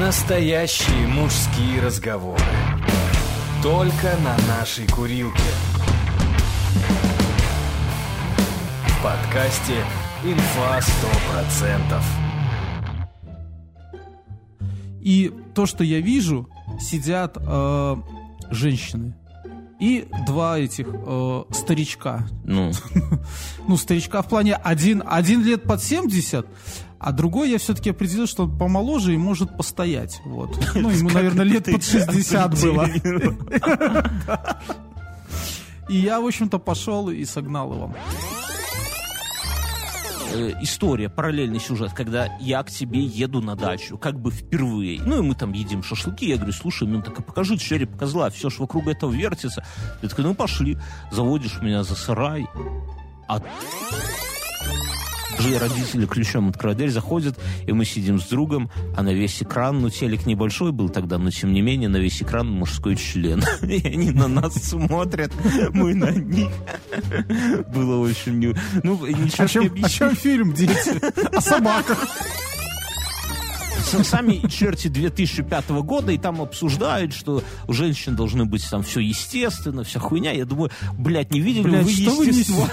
Настоящие мужские разговоры. Только на нашей курилке. В подкасте «Инфа 100%». И то, что я вижу, сидят э, женщины. И два этих э, старичка. Ну, Ну, старичка в плане один, один лет под 70, а другой я все-таки определил, что он помоложе и может постоять. Вот. Ну, ему, наверное, лет под 60 было. И я, в общем-то, пошел и согнал его. э, история, параллельный сюжет, когда я к тебе еду на дачу, как бы впервые. Ну, и мы там едим шашлыки. Я говорю, слушай, ну так а покажи череп козла, все ж вокруг этого вертится. Ты такой, ну пошли. Заводишь меня за сарай, а родители ключом открывают дверь, заходят, и мы сидим с другом, а на весь экран, ну, телек небольшой был тогда, но тем не менее, на весь экран мужской член. И они на нас смотрят, мы на них. Было очень... Ну, ничего О чем, не о объяснишь. чем фильм, дети? О собаках. Сами черти 2005 года, и там обсуждают, что у женщин должны быть там все естественно, вся хуйня. Я думаю, блядь, не видели Блядь, вы что вы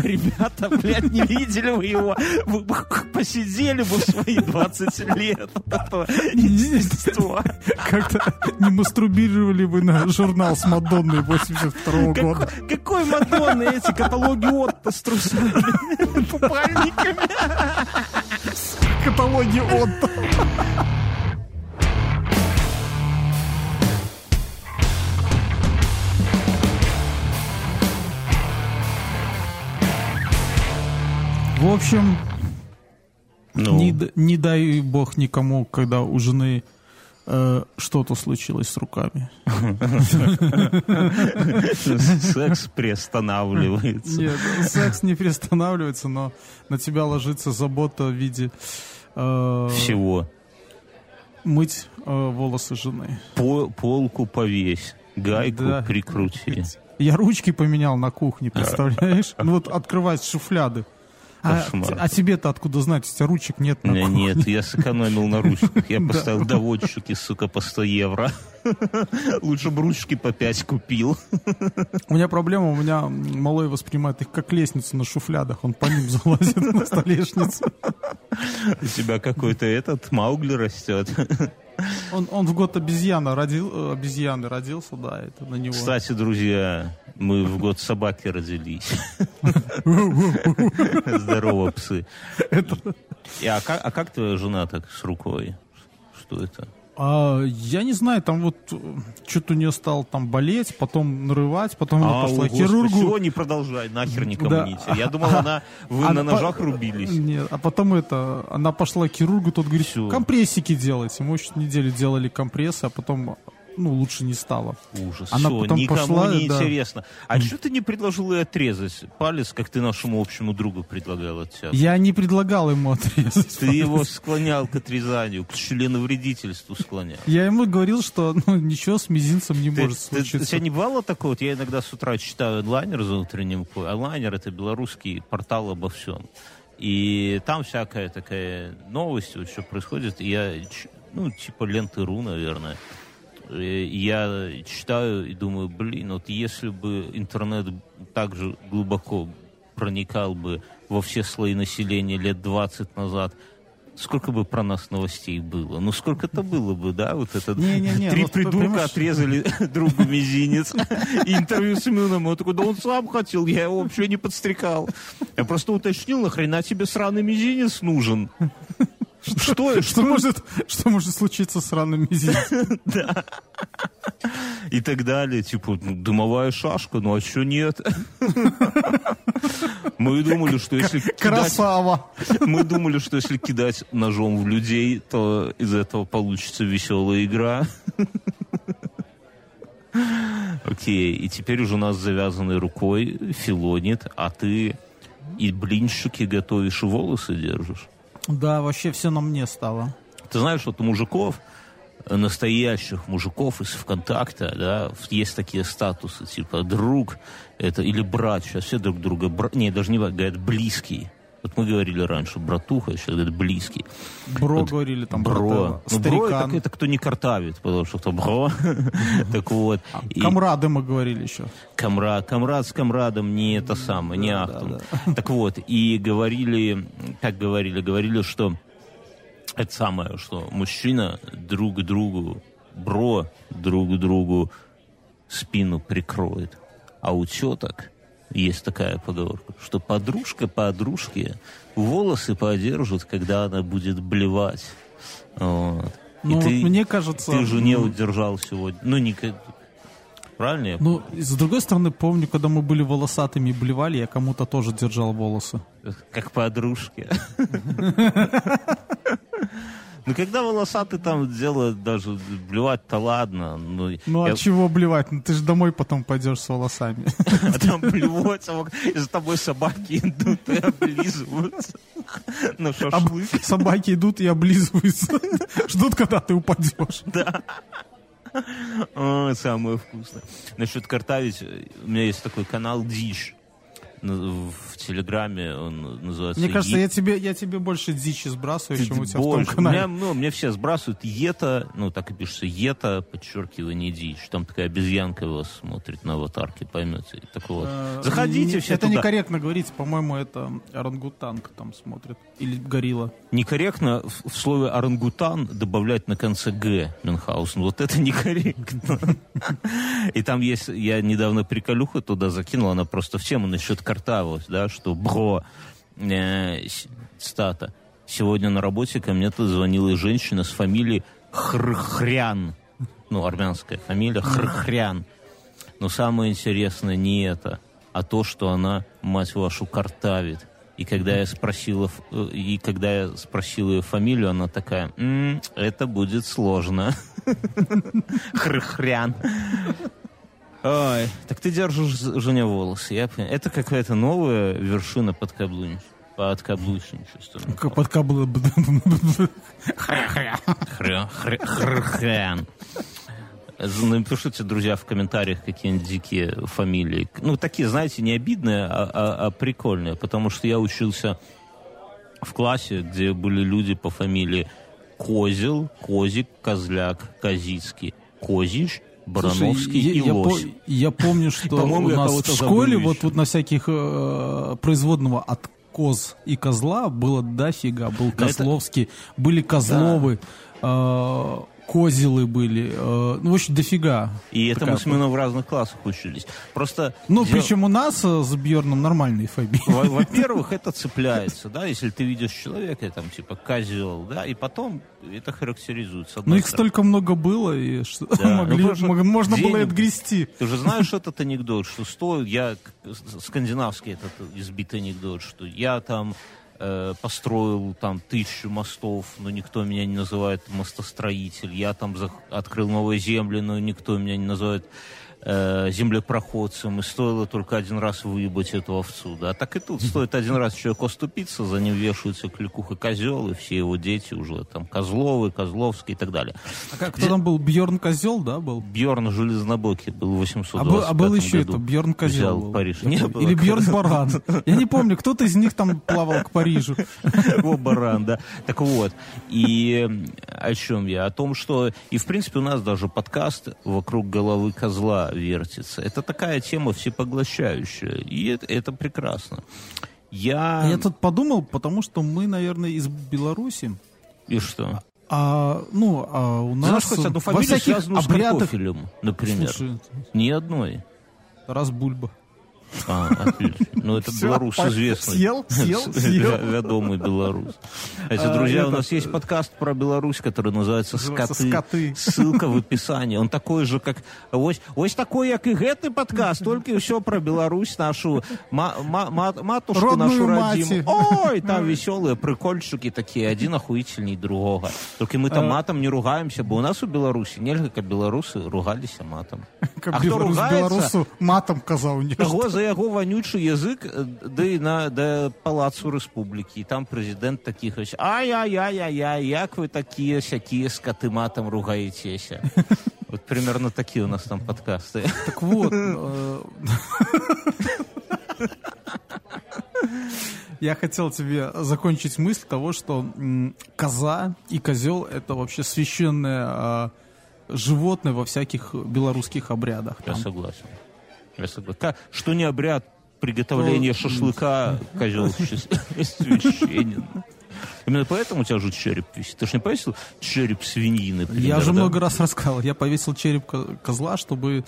ребята, блядь, не видели вы его. Вы бы посидели бы в свои 20 лет от этого естества. Как-то не мастурбировали вы на журнал с Мадонной 82 года. Какой, Мадонны эти каталоги Отто с трусами? Каталоги Отто. В общем, Ну, не, не дай бог никому, когда у жены э, что-то случилось с руками. секс приостанавливается. Нет, секс не приостанавливается, но на тебя ложится забота в виде э, Всего. мыть э, волосы жены. По- полку повесь, гайку Да. прикрути. Я ручки поменял на кухне, представляешь? Ну вот открывать шуфляды. А, Кошмар. а тебе-то откуда знать? У тебя ручек нет на кухне. нет, я сэкономил на ручках. Я поставил доводчики, сука, по 100 евро. Лучше бы ручки по 5 купил. У меня проблема, у меня малой воспринимает их как лестницу на шуфлядах. Он по ним залазит на столешницу. У тебя какой-то этот Маугли растет. Он, он в год обезьяна родил, э, обезьяны родился, да, это на него. Кстати, друзья, мы в год собаки родились. Здорово, псы. И, а, как, а как твоя жена так с рукой? Что это? А, я не знаю, там вот что-то у нее стало там болеть, потом нарывать, потом она А, пошла о, к господи, хирургу. Всего не продолжай, нахер не Да. коммуните. Я думал, она, вы Она на по- ножах рубились. Нет, а потом это, она пошла к хирургу, тот говорит, Всё. компрессики делайте. Мы еще неделю делали компрессы, а потом, ну, лучше не стало. Ужас. Она Всё, потом никому пошла, не да. интересно. А что ты не предложил ей отрезать палец, как ты нашему общему другу предлагал от тебя? Я не предлагал ему отрезать. Ты его склонял к отрезанию, к членовредительству склонял. Я ему говорил, что ну, ничего с мизинцем не Ты- может ты- у случиться. тебя не бывало такого? Вот я иногда с утра читаю онлайнер за утренним кой. Онлайнер — это белорусский портал обо всем. И там всякая такая новость, вот что происходит. И я, ну, типа ленты.ру, наверное. И я читаю и думаю, блин, вот если бы интернет так же глубоко проникал бы во все слои населения лет 20 назад, сколько бы про нас новостей было? Ну, сколько это было бы, да? Вот этот Не-не-не, три вот, придурка понимаешь- отрезали другу мизинец. Интервью с Мюном. Он такой, да он сам хотел, я его вообще не подстрекал. Я просто уточнил, нахрена тебе сраный мизинец нужен? Что, Что может, что может случиться с раным мизинцем? и так далее. Типа, ну, дымовая шашка, ну а что нет? Мы думали, что если кидать, Красава! мы думали, что если кидать ножом в людей, то из этого получится веселая игра. Окей, и теперь уже у нас завязанной рукой филонит, а ты и блинчики готовишь, и волосы держишь. Да, вообще все на мне стало. Ты знаешь, вот мужиков, э, настоящих мужиков из ВКонтакта, да, есть такие статусы, типа друг это или брат, сейчас все друг друга, бра- не, даже не брат, говорят близкий. Вот мы говорили раньше, братуха, сейчас говорят близкий. Бро Вот говорили, там, Бро. Ну, бро Старикан. это, кто не картавит, потому что кто бро. Так вот. И Камрады мы говорили еще. Камрад, камрад с камрадом не это самое, не ахтун. Так вот, и говорили, как говорили, говорили, что это самое, что мужчина друг другу, бро друг другу спину прикроет. А у теток есть такая поговорка, что подружка подружке волосы подержит, когда она будет блевать. Вот. И Ну, вот ты, мне кажется... ты жене м, удержал сегодня. Ну, не... Правильно я Ну, и с другой стороны, помню, когда мы были волосатыми и блевали, я кому-то тоже держал волосы. Как подружки. Ну, когда волосатый там делает даже блевать-то ладно. Ну, Ну, я- от чего блевать? Ну, ты же домой потом пойдешь с волосами. а там блевать, а и за тобой собаки идут и облизываются. Шашлык. Собаки идут и облизываются. Ждут, когда ты упадешь. О, самое вкусное. Насчет картавить, у меня есть такой канал Дичь. В Телеграме он называется... Мне кажется, Е- я тебе, я тебе больше дичи сбрасываю, Ты чем у тебя в том канале. Меня, ну, мне все сбрасывают ета, ну, так и пишется, ета, подчеркивание дичь. Там такая обезьянка вас смотрит на аватарке, поймете. Так вот. Э, Заходите не- все Это туда. некорректно говорить, по-моему, это орангутанг там смотрит. Или горилла. Некорректно в, в слове орангутан добавлять на конце Г Мюнхгаузен. Вот это некорректно. И там есть, я недавно приколюху туда закинул, она просто в тему насчет картавилась, да, что бро, э, с- цитата, сегодня на работе ко мне тут звонила женщина с фамилией Хрхрян. Ну, армянская фамилия Хрхрян. Но самое интересное не это, а то, что она, мать вашу, картавит. И когда я спросила, э, и когда я спросил ее фамилию, она такая, «М, это будет сложно. Хрхрян. Ой, так ты держишь жене волосы, я понимаю. Это какая-то новая вершина подкаблунич- подкаблучничества. Как Под каблы. Хря- хря- Хрхрян. З- Напишите, друзья, в комментариях какие-нибудь дикие фамилии. Ну, такие, знаете, не обидные, а, а- а прикольные. Потому что я учился в классе, где были люди по фамилии Козел, Козик, Козляк, Козицкий, Козич, Барановский Слушай, и я, Лось. я помню, что у нас в школе вот, вот на всяких э, производного от коз и козла было дофига. Был это- Козловский, были Козловы, э, Козелы были. э, ну, в общем, дофига. И это мы с Мино в разных классах учились. Просто... Ну, дел- причем у нас э, с Бьерном нормальные. Во- Во-первых, это цепляется, да, если ты видишь человека, там, типа, козел, да, и потом это характеризует, с Ну, их столько много было, и что Да, могли- ну, просто мог- можно было и отгрести. Ты же знаешь этот анекдот, что стоит, я скандинавский этот избитый анекдот, что я там э, построил там тысячу мостов, но никто меня не называет мостостроитель. Я там зах- открыл новые земли, но никто меня не называет э, землепроходцем. И стоило только один раз выебать эту овцу. Да? Так и тут стоит один раз человек оступиться, за ним вешаются кликуха козел, и все его дети уже там Козловы, Козловский и так далее. А как, кто там был? Бьерн Козел, да, был? Бьерн Железнобокий был в 825 А был, а был еще году. это, Бьерн Козел. Взял был. Париж. Не было. Или Бьерн Баран. Я не помню, кто-то из них там плавал к Парижу. Во, баран, да. Так вот, и м, о чем я? О том, что, и в принципе у нас даже подкаст вокруг головы козла вертится. Это такая тема всепоглощающая, и это, это прекрасно. Я... Я тут подумал, потому что мы, наверное, из Беларуси. И что? А, ну, а у нас Знаешь хоть одну фамилию, связанную с обрядах... картофелем, например? Слушай, Ни одной. раз бульба. А, отлично. Ну, это Всё, белорус по- известный. съел, съел, съел. Вя- Вядомый белорус. Кстати, А, друзья, у этот, нас есть подкаст про Беларусь, который называется Называется «Скоты». «Скоты». Ссылка в описании. Он такой же, как... Ось, ось такой, як і гэты подкаст, только все про Беларусь нашу. Ма- ма- ма- матушку Родную нашу мать. родимую. Ой, там веселые прикольчики такие, один охуительней другого. Только мы А. там матом не ругаемся, бо у нас у Беларуси нельга, как белорусы ругалися матом. Как А хто белорус ругається? белорусу матом казав. ні, Таго за яго вонючий язык э, да і на да палацу рэспублікі і там прэзідэнт такіх ось ай-яй-яй-яй як вы такія сякія з катыматам ругаецеся вот примерно такие у нас там подкасты Так вот, э, Я хотел тебе закончить мысль того, что м, коза и козел это вообще священное а, животное во всяких белорусских обрядах. Я Там. согласен. Я согласен. Ка- Что не обряд приготовления Ну, шашлыка, козел священен. Именно поэтому у тебя же череп висит. Ты же не повесил череп свиньины, например, Я же да? много раз рассказывал. Я повесил череп ко- козла, чтобы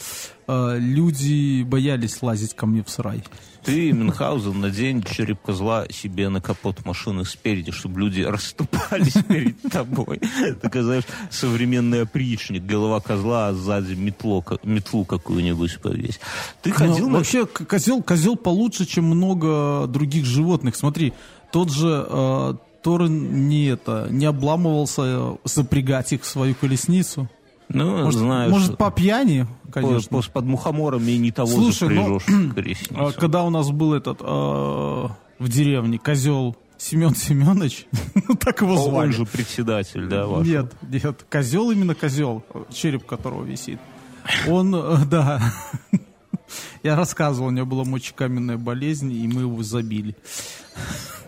э, люди боялись лазить ко мне в сарай. Ты, Мюнхгаузен, надень череп козла себе на капот машины спереди, чтобы люди расступались перед тобой. Такой, знаешь, современный опричник, голова козла, а сзади метло, метлу какую-нибудь повесь. Ты ходил Ну, на... Вообще, козел, козел получше, чем много других животных. Смотри, тот же э, Торрен не, это, не обламывался э, запрягать их в свою колесницу. Ну, Может, знаешь, может по пьяни, по- конечно. по- под мухоморами и не того Слушай, ну, запряжешь А колесницу. Когда у нас был этот э, в деревне козел Семен Семенович, ну так его Он звали. же председатель, да, ваш? Нет, нет, козел именно козел, череп которого висит. Он, э, да, я рассказывал, у него была мочекаменная болезнь, и мы его забили.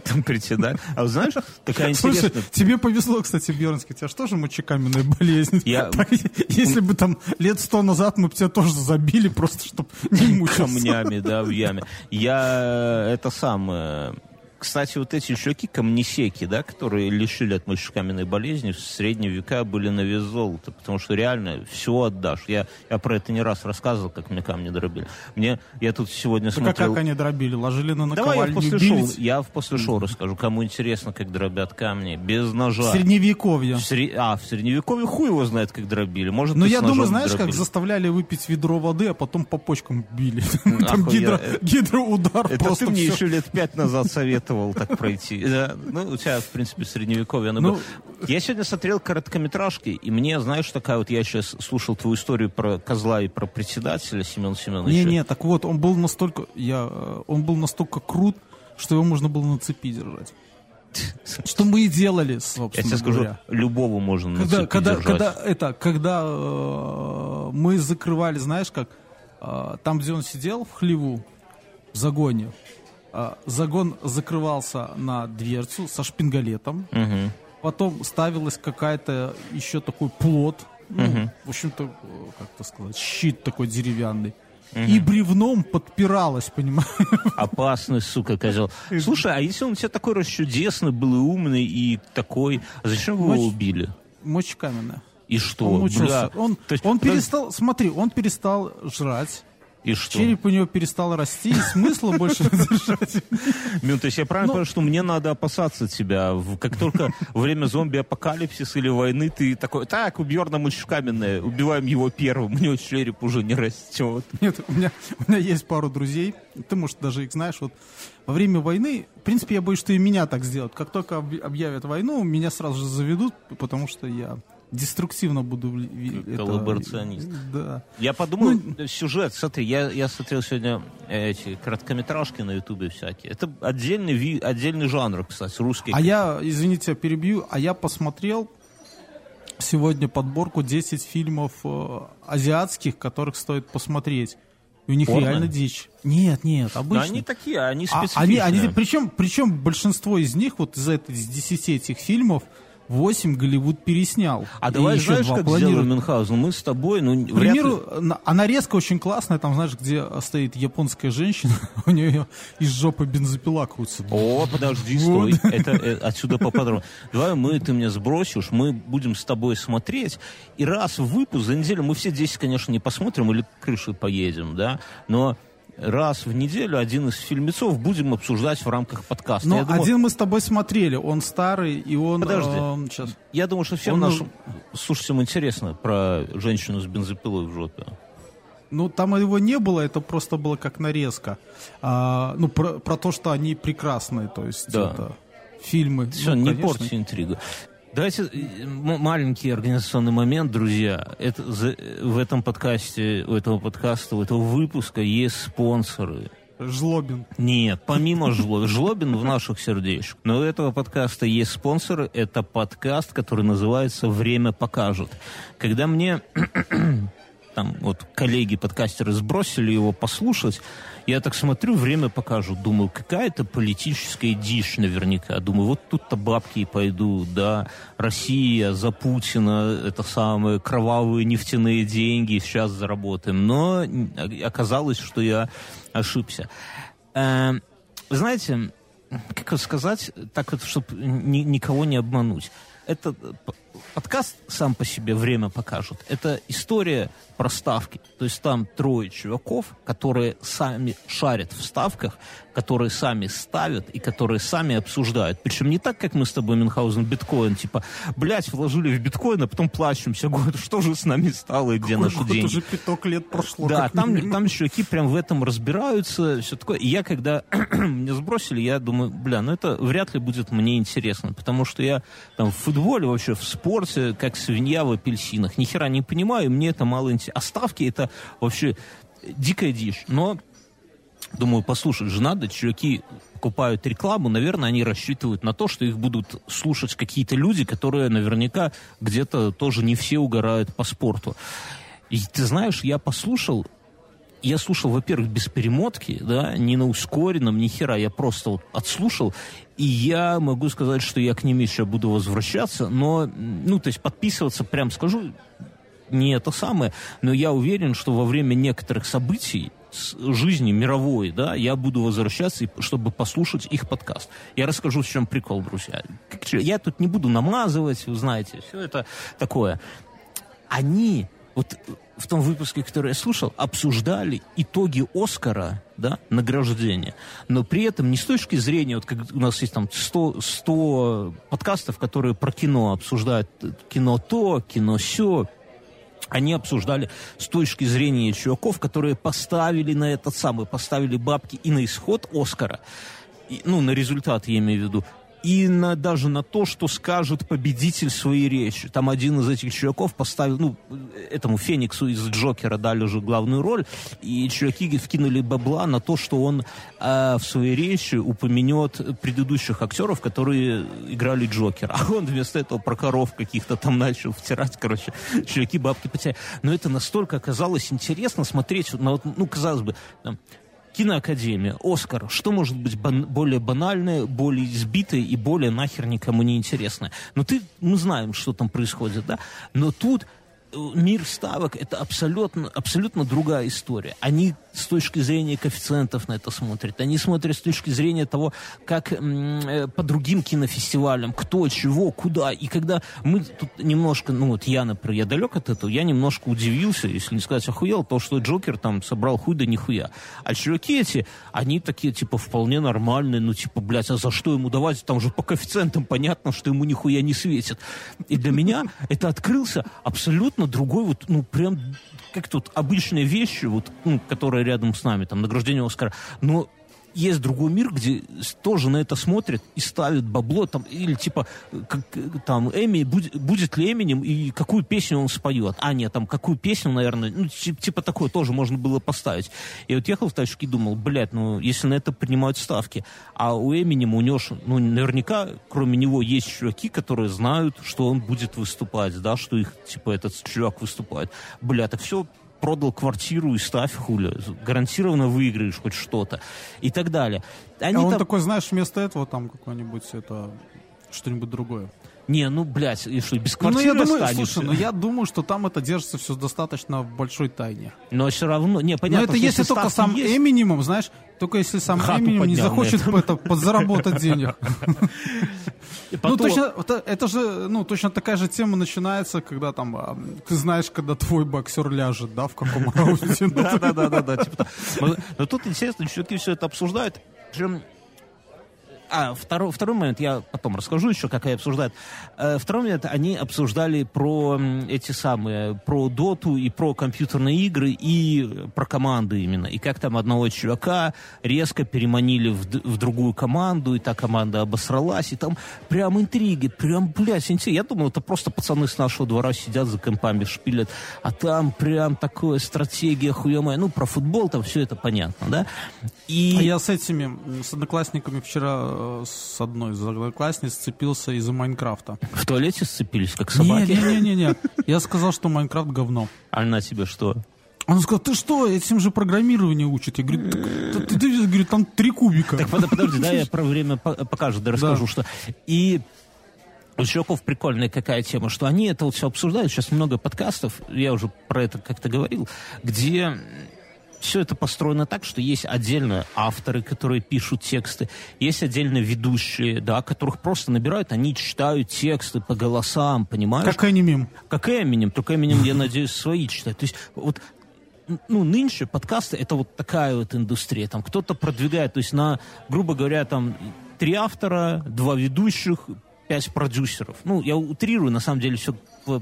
Там председатель. А знаешь, такая Слушай, интересная... тебе повезло, кстати, Бьернский, у тебя же тоже мочекаменная болезнь. Я- Если бы там лет сто назад мы бы тебя тоже забили, просто чтобы не мучиться. камнями, да, в яме. Я э, это самое... Кстати, вот эти щеки камнесеки, да, которые лишили от мочекаменной болезни, в средние века были на вес золота, потому что реально все отдашь. Я, я про это не раз рассказывал, как мне камни дробили. Мне, я тут сегодня Так а смотрел... как они дробили? Ложили на Давай я в наковальню, после шоу, я в после шоу расскажу, кому интересно, как дробят камни, без ножа. Средневековье. В сре- А, в средневековье хуй его знает, как дробили. Может, Но я думаю, знаешь, как дробили. заставляли выпить ведро воды, а потом по почкам били. Там гидро- гидроудар Это ты мне еще лет пять назад советовал так пройти. Да, Ну, у тебя, в принципе, средневековье. оно Ну, было. Я сегодня смотрел короткометражки, и мне, знаешь, такая вот, я сейчас слушал твою историю про козла и про председателя Семена Семеновича. Не-не, так вот, он был настолько, я, э, он был настолько крут, что его можно было на цепи держать. Что мы и делали, Я собственно тебе скажу, говоря. любого можно на Когда, цепи когда, держать. когда, это, когда э, мы закрывали, знаешь, как э, там, где он сидел в хлеву, в загоне, загон закрывался на дверцу со шпингалетом, Мгм. потом ставилась какая-то еще такой плод, ну, в общем-то, э, как это сказать, щит такой деревянный. И бревном подпиралась, понимаешь? Опасный, сука, козел. Слушай, а если он тебе такой расчудесный был и умный, и такой, а зачем вы его Моч- убили? Мочь каменная. И что? Он. Бля, Он, то есть- он подожди, перестал, смотри, он перестал жрать. И что? Череп у него перестал расти, и смысла больше держать. Мюн, то есть я правильно Ну- понимаю, что мне надо опасаться тебя? Как только время зомби-апокалипсиса или войны ты такой, так, убьер нам каменное, убиваем его первым, у него череп уже не растет. Нет, у меня, у меня есть пару друзей, ты, может, даже их знаешь, вот во время войны, в принципе, я боюсь, что и меня так сделают. Как только об- объявят войну, меня сразу же заведут, потому что я деструктивно буду... ви- это- Коллаборационист. Да. Я подумал, Ну, сюжет, смотри, я, я смотрел сегодня э, эти короткометражки на ютубе всякие. Это отдельный, ви- отдельный жанр, кстати, русский. А я, извините, я перебью, а я посмотрел сегодня подборку 10 фильмов э, азиатских, которых стоит посмотреть. И у них Порно? реально дичь. Нет, нет, Но обычно. они такие, они А, специфичные. они, они, причем, причем большинство из них, вот из этой, из 10 этих фильмов, 8 Голливуд переснял. А И давай еще знаешь, как сделаем Мюнхгаузен? Мы с тобой, ну, К ли- примеру, на- а нарезка очень классная, там, знаешь, где стоит японская женщина, у нее из жопы бензопила крутится. О, подожди, стой. Это э, отсюда поподробнее. Давай мы, ты мне сбросишь, мы будем с тобой смотреть. И раз в выпуск за неделю, мы все 10, конечно, не посмотрим или к крыше поедем, да, но раз в неделю один из фильмецов будем обсуждать в рамках подкаста. Но я, думаю, один мы с тобой смотрели, он старый, и он... Подожди. эм, сейчас. я думаю, что всем Он нашим слушателям интересно про женщину с бензопилой в жопе. Ну, там его не было, это просто было как нарезка. А, ну, про, про то, что они прекрасные, то есть Да. это фильмы. Все, Ну, не конечно. портите интригу. Давайте э, маленький организационный момент, друзья. Это, за- в этом подкасте, у этого подкаста, у этого выпуска есть спонсоры. Жлобин. Нет, помимо Жлобин. Жлобин в наших сердечках. Но у этого подкаста есть спонсоры. Это подкаст, который называется «Время покажет». Когда мне там вот коллеги-подкастеры сбросили его послушать. Я так смотрю, время покажут. Думаю, какая-то политическая дичь наверняка. Думаю, вот тут-то бабки и пойдут, да. Россия за Путина, это самые кровавые нефтяные деньги, сейчас заработаем. Но оказалось, что я ошибся. Э, знаете, как сказать, так вот, чтобы ни, никого не обмануть. Это подкаст сам по себе время покажет. Это история про ставки. То есть там трое чуваков, которые сами шарят в ставках, которые сами ставят и которые сами обсуждают. Причем не так, как мы с тобой, Мюнхгаузен, биткоин. Типа, блядь, вложили в биткоин, а потом плачемся. Год, что же с нами стало и где Какой наши год деньги? уже пяток лет прошло. Да, там, там чуваки прям в этом разбираются. Все такое. И я, когда мне сбросили, я думаю, бля, ну это вряд ли будет мне интересно. Потому что я там в футболе, вообще в спорте, как свинья в апельсинах. Ни хера не понимаю, мне это мало интересно. А ставки это вообще дикая дичь. Но Думаю, послушать же надо, чуваки покупают рекламу, наверное, они рассчитывают на то, что их будут слушать какие-то люди, которые наверняка где-то тоже не все угорают по спорту. И ты знаешь, я послушал, я слушал, во-первых, без перемотки, да, не на ускоренном, ни хера, я просто вот отслушал, и я могу сказать, что я к ним еще буду возвращаться, но, ну, то есть подписываться, прям скажу, не это самое, но я уверен, что во время некоторых событий жизни мировой, да, я буду возвращаться, чтобы послушать их подкаст. Я расскажу, в чем прикол, друзья. Я тут не буду намазывать, вы знаете, все это такое. Они вот в том выпуске, который я слушал, обсуждали итоги Оскара, да, награждения. Но при этом не с точки зрения, вот как у нас есть там 100, 100 подкастов, которые про кино обсуждают, кино то, кино все, они обсуждали с точки зрения чуваков, которые поставили на этот самый, поставили бабки и на исход Оскара, и, ну, на результат, я имею в виду, и на, даже на то, что скажет победитель своей речи. Там один из этих чуваков поставил, ну, этому Фениксу из Джокера дали уже главную роль, и чуваки вкинули бабла на то, что он э, в своей речи упомянет предыдущих актеров, которые играли Джокера. А он вместо этого про коров каких-то там начал втирать, короче, чуваки бабки потеряли. Но это настолько оказалось интересно смотреть, на, ну, казалось бы, там, киноакадемия, Оскар, что может быть бан- более банальное, более избитое и более нахер никому не интересное. Но ты, мы знаем, что там происходит, да? Но тут мир ставок это абсолютно, абсолютно другая история. Они с точки зрения коэффициентов на это смотрят. Они смотрят с точки зрения того, как э, по другим кинофестивалям, кто, чего, куда. И когда мы тут немножко, ну вот я, например, я далек от этого, я немножко удивился, если не сказать охуел, то, что Джокер там собрал хуй да нихуя. А чуваки эти, они такие, типа, вполне нормальные, ну, типа, блядь, а за что ему давать? Там же по коэффициентам понятно, что ему нихуя не светит. И для меня это открылся абсолютно другой, вот, ну, прям как тут обычные вещи, вот, ну, которые рядом с нами, там, награждение Оскара, но есть другой мир, где тоже на это смотрят и ставят бабло, там, или типа, как, там, Эми, будет, будет ли Эминем и какую песню он споет. А, нет, там, какую песню, наверное, ну, типа, такое тоже можно было поставить. И вот ехал в тачке и думал, блядь, ну, если на это принимают ставки, а у Эминема, у него, ну, наверняка, кроме него, есть чуваки, которые знают, что он будет выступать, да, что их, типа, этот чувак выступает. Бля, так все продал квартиру и ставь хуля. Гарантированно выиграешь хоть что-то. И так далее. Они а он там... такой, знаешь, вместо этого там какой-нибудь это что-нибудь другое. Не, ну, блядь, и что, без квартиры ну, я думаю, Слушай, ну я думаю, что там это держится все достаточно в большой тайне. Но все равно, не, понятно. Но это если, если только сам есть... Эминемом, знаешь, только если сам Эминем не захочет это, подзаработать денег. Ну, точно, это же, ну, точно такая же тема начинается, когда там, а, ты знаешь, когда твой боксер ляжет, да, в каком раунде. Да, да, да, да, да. Типа но тут, естественно, чуваки все это обсуждают. Причем а, второй, второй момент, я потом расскажу еще, как они обсуждают. Э, второй момент, они обсуждали про эти самые, про доту и про компьютерные игры и про команды именно. И как там одного чувака резко переманили в, в другую команду, и та команда обосралась, и там прям интриги, прям, блядь, интересно. Я думал, это просто пацаны с нашего двора сидят за компами, шпилят, а там прям такое стратегия хуемая. Ну, про футбол там все это понятно, да? И... А я с этими, с одноклассниками вчера э, с одной из одноклассниц сцепился из-за Майнкрафта. В туалете сцепились, как собаки? Не-не-не, я сказал, что Майнкрафт говно. А она тебе что? Он сказал, ты что, этим же программирование учат. Я говорю, ты, ты, ты, говорю, там три кубика. Так подожди, да, я про время покажу, да расскажу, что... И у чуваков прикольная какая тема, что они это вот все обсуждают. Сейчас много подкастов, я уже про это как-то говорил, где все это построено так, что есть отдельно авторы, которые пишут тексты, есть отдельно ведущие, да, которых просто набирают, они читают тексты по голосам, понимаешь? Как Эминем. Как Эминем, только Эминем, я надеюсь, свои читают. То есть вот ну, нынче подкасты это вот такая вот индустрия. Там кто-то продвигает, то есть на, грубо говоря, там три автора, два ведущих, пять продюсеров. Ну, я утрирую, на самом деле, все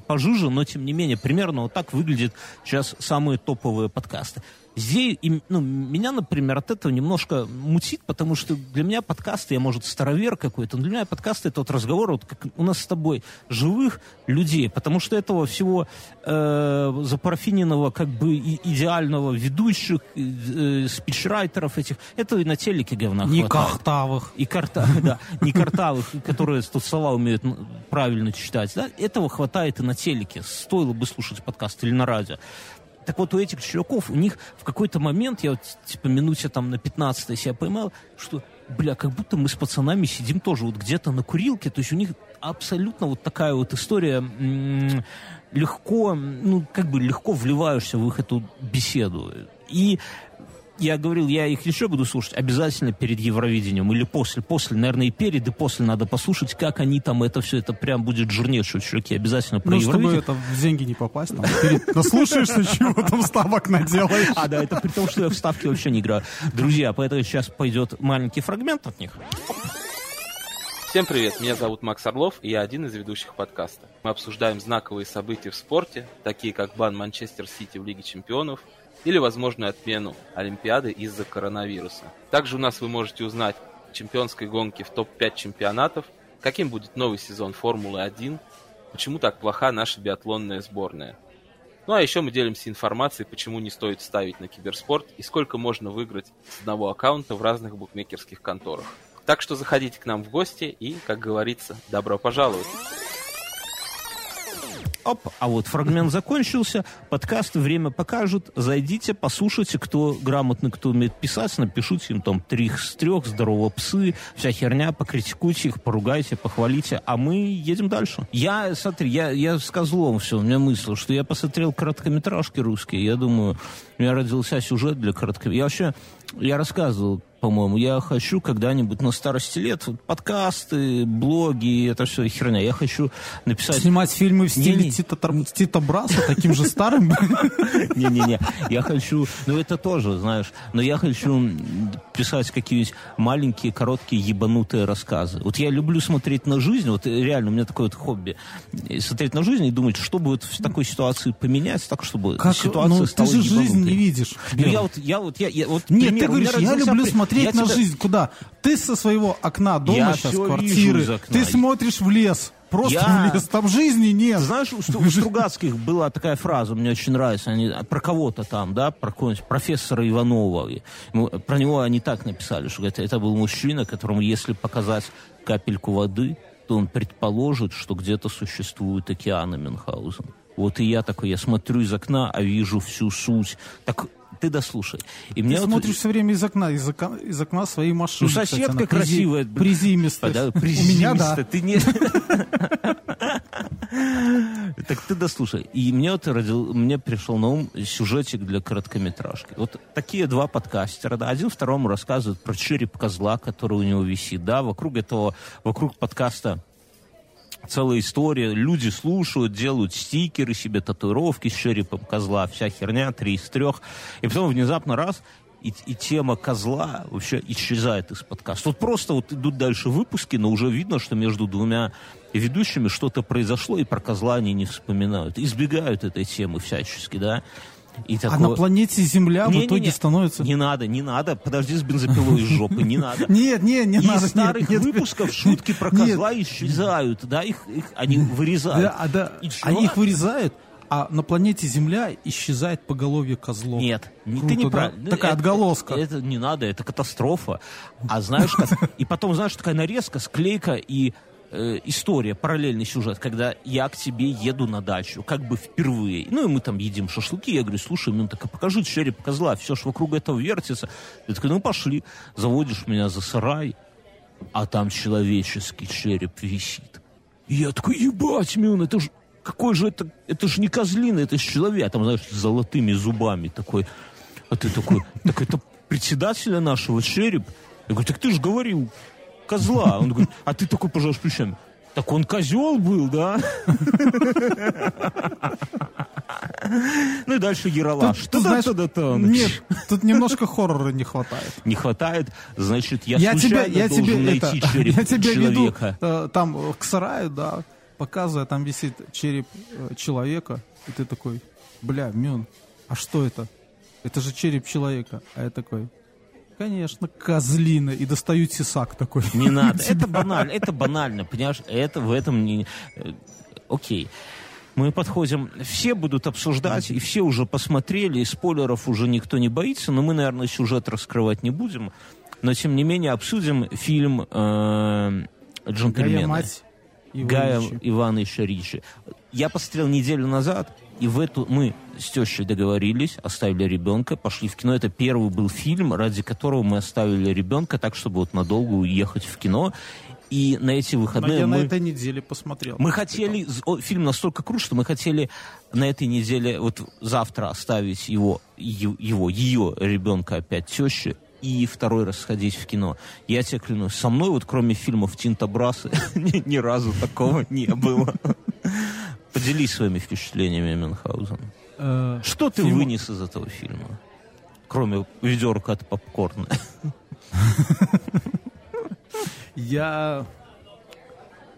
пожиже, но тем не менее, примерно вот так выглядят сейчас самые топовые подкасты. Здесь, ну, меня, например, от этого немножко мутит, потому что для меня подкасты, я, может, старовер какой-то, но для меня подкасты это вот разговор, вот как у нас с тобой, живых людей, потому что этого всего э, запарафиненного, как бы и, идеального ведущих, э, спичрайтеров этих, этого и на телеке говна Не картавых. И карта, да, не картавых, которые тут слова умеют правильно читать, да, этого хватает и на телеке. Стоило бы слушать подкаст или на радио. Так вот, у этих чуваков, у них в какой-то момент, я вот, типа, минуте там на 15 себя поймал, что, бля, как будто мы с пацанами сидим тоже вот где-то на курилке, то есть у них абсолютно вот такая вот история, легко, ну, как бы легко вливаешься в их эту беседу. И я говорил, я их еще буду слушать обязательно перед Евровидением или после. После, наверное, и перед, и после надо послушать, как они там это все, это прям будет жирнейшие чуваки. Обязательно про ну, Евровидение. чтобы это в деньги не попасть, там, перед, наслушаешься, чего там ставок наделаешь. А, да, это при том, что я в ставки вообще не играю. Друзья, поэтому сейчас пойдет маленький фрагмент от них. Всем привет, меня зовут Макс Орлов, и я один из ведущих подкаста. Мы обсуждаем знаковые события в спорте, такие как бан Манчестер Сити в Лиге Чемпионов – или возможную отмену Олимпиады из-за коронавируса. Также у нас вы можете узнать чемпионской гонки в топ-5 чемпионатов, каким будет новый сезон Формулы-1, почему так плоха наша биатлонная сборная. Ну а еще мы делимся информацией, почему не стоит ставить на киберспорт и сколько можно выиграть с одного аккаунта в разных букмекерских конторах. Так что заходите к нам в гости и, как говорится, добро пожаловать! Оп, а вот фрагмент закончился, подкаст время покажет, зайдите, послушайте, кто грамотно, кто умеет писать, напишите им там три с трех, здорово псы, вся херня, покритикуйте их, поругайте, похвалите, а мы едем дальше. Я, смотри, я, я с козлом все, у меня мысль, что я посмотрел короткометражки русские, я думаю, у меня родился сюжет для короткометражки. Я вообще, я рассказывал по-моему. Я хочу когда-нибудь на старости лет вот, подкасты, блоги, это все херня. Я хочу написать... Снимать фильмы в стиле Тита, Тита Браса, таким же старым? Не-не-не. Я хочу... Ну, это тоже, знаешь. Но я хочу писать какие-нибудь маленькие, короткие, ебанутые рассказы. Вот я люблю смотреть на жизнь. Вот реально, у меня такое вот хобби. Смотреть на жизнь и думать, что бы вот в такой ситуации поменять, так, чтобы как? ситуация ну, стала ты же жизнь не видишь. Ну, я вот... Я вот, я, я, вот Нет, пример, ты говоришь, я люблю смотреть смотреть я на тебя... жизнь куда? Ты со своего окна дома я сейчас, квартиры, ты смотришь в лес. Просто я... в лес, там жизни нет. Знаешь, у, у Стругацких была такая фраза, мне очень нравится, они про кого-то там, да, про какого-нибудь профессора Иванова. Про него они так написали, что это, это был мужчина, которому, если показать капельку воды, то он предположит, что где-то существует океаны Мюнхгаузен. Вот и я такой, я смотрю из окна, а вижу всю суть. Так ты дослушай. И ты мне смотришь вот... все время из окна, из окна, из окна своей машины. Ну, соседка кстати, красивая. Призимистая. Да, призимистая. У меня, да. Ты не... Так ты дослушай. И мне вот родил, мне пришел на ум сюжетик для короткометражки. Вот такие два подкастера, да, один второму рассказывает про череп козла, который у него висит, да, вокруг этого, вокруг подкаста целая история. Люди слушают, делают стикеры себе, татуировки с черепом козла, вся херня, три из трех. И потом внезапно раз, и, и тема козла вообще исчезает из подкаста. Вот просто вот идут дальше выпуски, но уже видно, что между двумя ведущими что-то произошло, и про козла они не вспоминают. Избегают этой темы всячески, да. И такого... А на планете Земля не, в итоге не, не, становится... Не надо, не надо. Подожди с бензопилой из жопы, не надо. Нет, нет, не надо. Из старых выпусков шутки про козла исчезают, да, их, они вырезают. Да, а да, они их вырезают, а на планете Земля исчезает поголовье козлов. Нет, не, Круто, ты не да? прав. Такая это, отголоска. Это, не надо, это катастрофа. А знаешь, как... И потом, знаешь, такая нарезка, склейка и э, история, параллельный сюжет, когда я к тебе еду на дачу, как бы впервые. Ну, и мы там едим шашлыки. Я говорю, слушай, ну так а покажи череп козла, все ж вокруг этого вертится. Я такой, ну пошли. Заводишь меня за сарай, а там человеческий череп висит. И я такой, ебать, Мюн, это же какой же это, это же не козлина, это же человек, а там, знаешь, с золотыми зубами такой. А ты такой, так это председателя нашего череп? Я говорю, так ты же говорил, козла. Он говорит, а ты такой пожалуйста, плечами. Так он козел был, да? Ну и дальше Яралаш. Тут, знаешь, Та-да-та-да-та. Нет, тут немножко хоррора не хватает. Не хватает, значит, я, Я тебе, случайно я должен тебе, найти это, череп я тебе веду человека. э, там э, к сараю, да, показывая, там висит череп э, человека, и ты такой, бля, Мюн, а что это? Это же череп человека. А я такой, конечно, козлина. И достаю тесак такой. Не надо. Это банально, это банально, понимаешь? Это в этом не... э, Окей. Мы подходим, все будут обсуждать, и все уже посмотрели, и спойлеров уже никто не боится, но мы, наверное, сюжет раскрывать не будем. Но, тем не менее, обсудим фильм э, Гая «Джентльмены». мать Гая. Ивановича Ричи. Я посмотрел неделю назад, и в эту мы с тещей договорились, оставили ребенка, пошли в кино. Это первый был фильм, ради которого мы оставили ребенка, так, чтобы вот надолго уехать в кино. И на эти Но выходные я мы... на этой неделе посмотрел. Мы хотели, о, фильм настолько крут, что мы хотели на этой неделе, вот завтра оставить его, его, ее ребенка опять теще и второй раз сходить в кино. Я тебе клянусь, со мной вот кроме фильмов Тинта Брасы ни, ни разу такого не было. Поделись своими впечатлениями, Мюнхгаузен. Э, Что ты фильм- вынес из этого фильма? Кроме ведерка от попкорна. Я...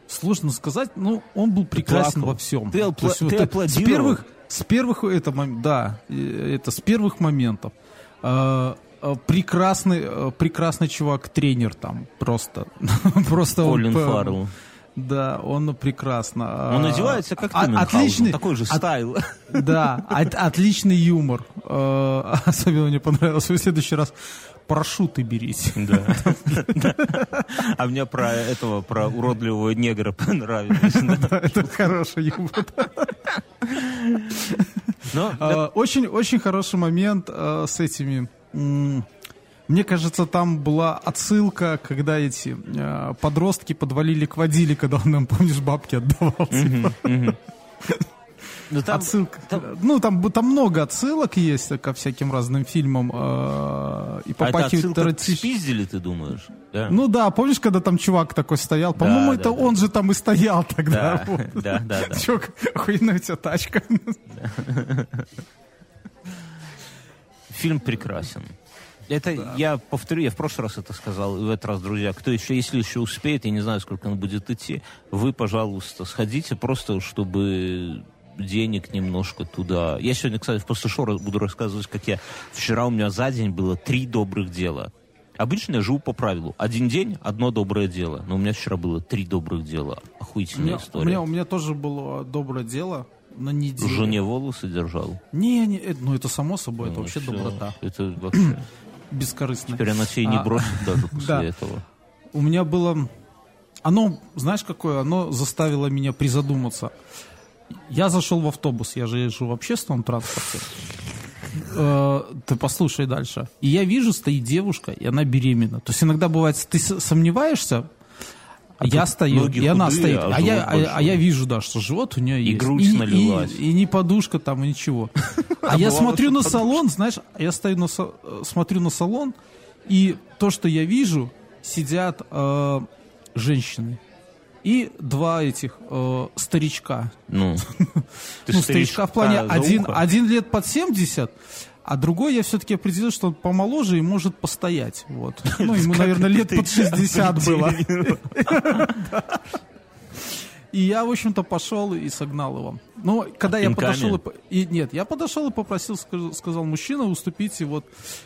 Сложно сказать, но он был прекрасен во всем. Ты апла- есть ты аплодировал? С первых, с первых это, да, это с первых моментов. Э, э, Прекрасный, прекрасный чувак, тренер там, просто. просто Колин Фаррелл. Да, он прекрасно. Он э, одевается как ты, а- Мюнхгаузен. Отличный, Такой же от- стайл. да, от- отличный юмор. Э, Особенно мне понравилось в следующий раз. Парашюты берите. Да. А мне про этого, про уродливого негра понравилось. Это хороший юмор. Но А, Очень, очень хороший момент э, с этими. Мне кажется, там была отсылка, когда эти э, подростки подвалили к водиле, когда он нам, помнишь, бабки отдавал. типа. ну, там- Отсылка. там- Ну, там, много отсылок есть ко всяким разным фильмам. э, И А это отсылка спиздили, ты думаешь? Да. Ну да, помнишь, когда там чувак такой стоял? По-моему, да, это да. он же там и стоял тогда. да, вот. да, да, да. Чувак, охуенная у тебя тачка. Фильм прекрасен. Это я повторю, я в прошлый раз это сказал, и в этот раз, друзья, кто еще, если еще успеет, я не знаю, сколько он будет идти, вы, пожалуйста, сходите просто, чтобы денег немножко туда. Я сегодня, кстати, после шоу буду рассказывать, как я вчера у меня за день было три добрых дела. Обычно я живу по правилу. Один день, одно доброе дело. Но у меня вчера было три добрых дела. У Охуительная меня, у, история. меня, у меня тоже было доброе дело на неделю. Жене волосы держал. Не, не, это- ну это само собой, это Ну, вообще всё. доброта. Это вообще... Бескорыстно. Теперь она тебя не А, бросит даже после да. этого. У меня было... Оно, знаешь, какое? Оно заставило меня призадуматься. Я зашел в автобус, я же езжу в общественном транспорте. Э, Ты послушай дальше. И я вижу, стоит девушка, и она беременна. То есть иногда бывает, ты с- сомневаешься, я стою, и она худые, стоит. а А, я, живот а, а я вижу, да, что живот у нее есть. грудь и, налилась. И, и не подушка там, и ничего. А я смотрю на салон, знаешь, я стою на смотрю на салон, и то, что я вижу, сидят э, женщины. И два этих э, старичка. Ну, ну, старичка в плане один, один лет под 70, а другой я все-таки определил, что он помоложе и может постоять. Вот. Ну, ему, наверное, лет под 60 было. И я, в общем-то, пошел и согнал его. Но когда я Пинками? подошел и, нет, я подошел и попросил, сказал, мужчина, уступите вот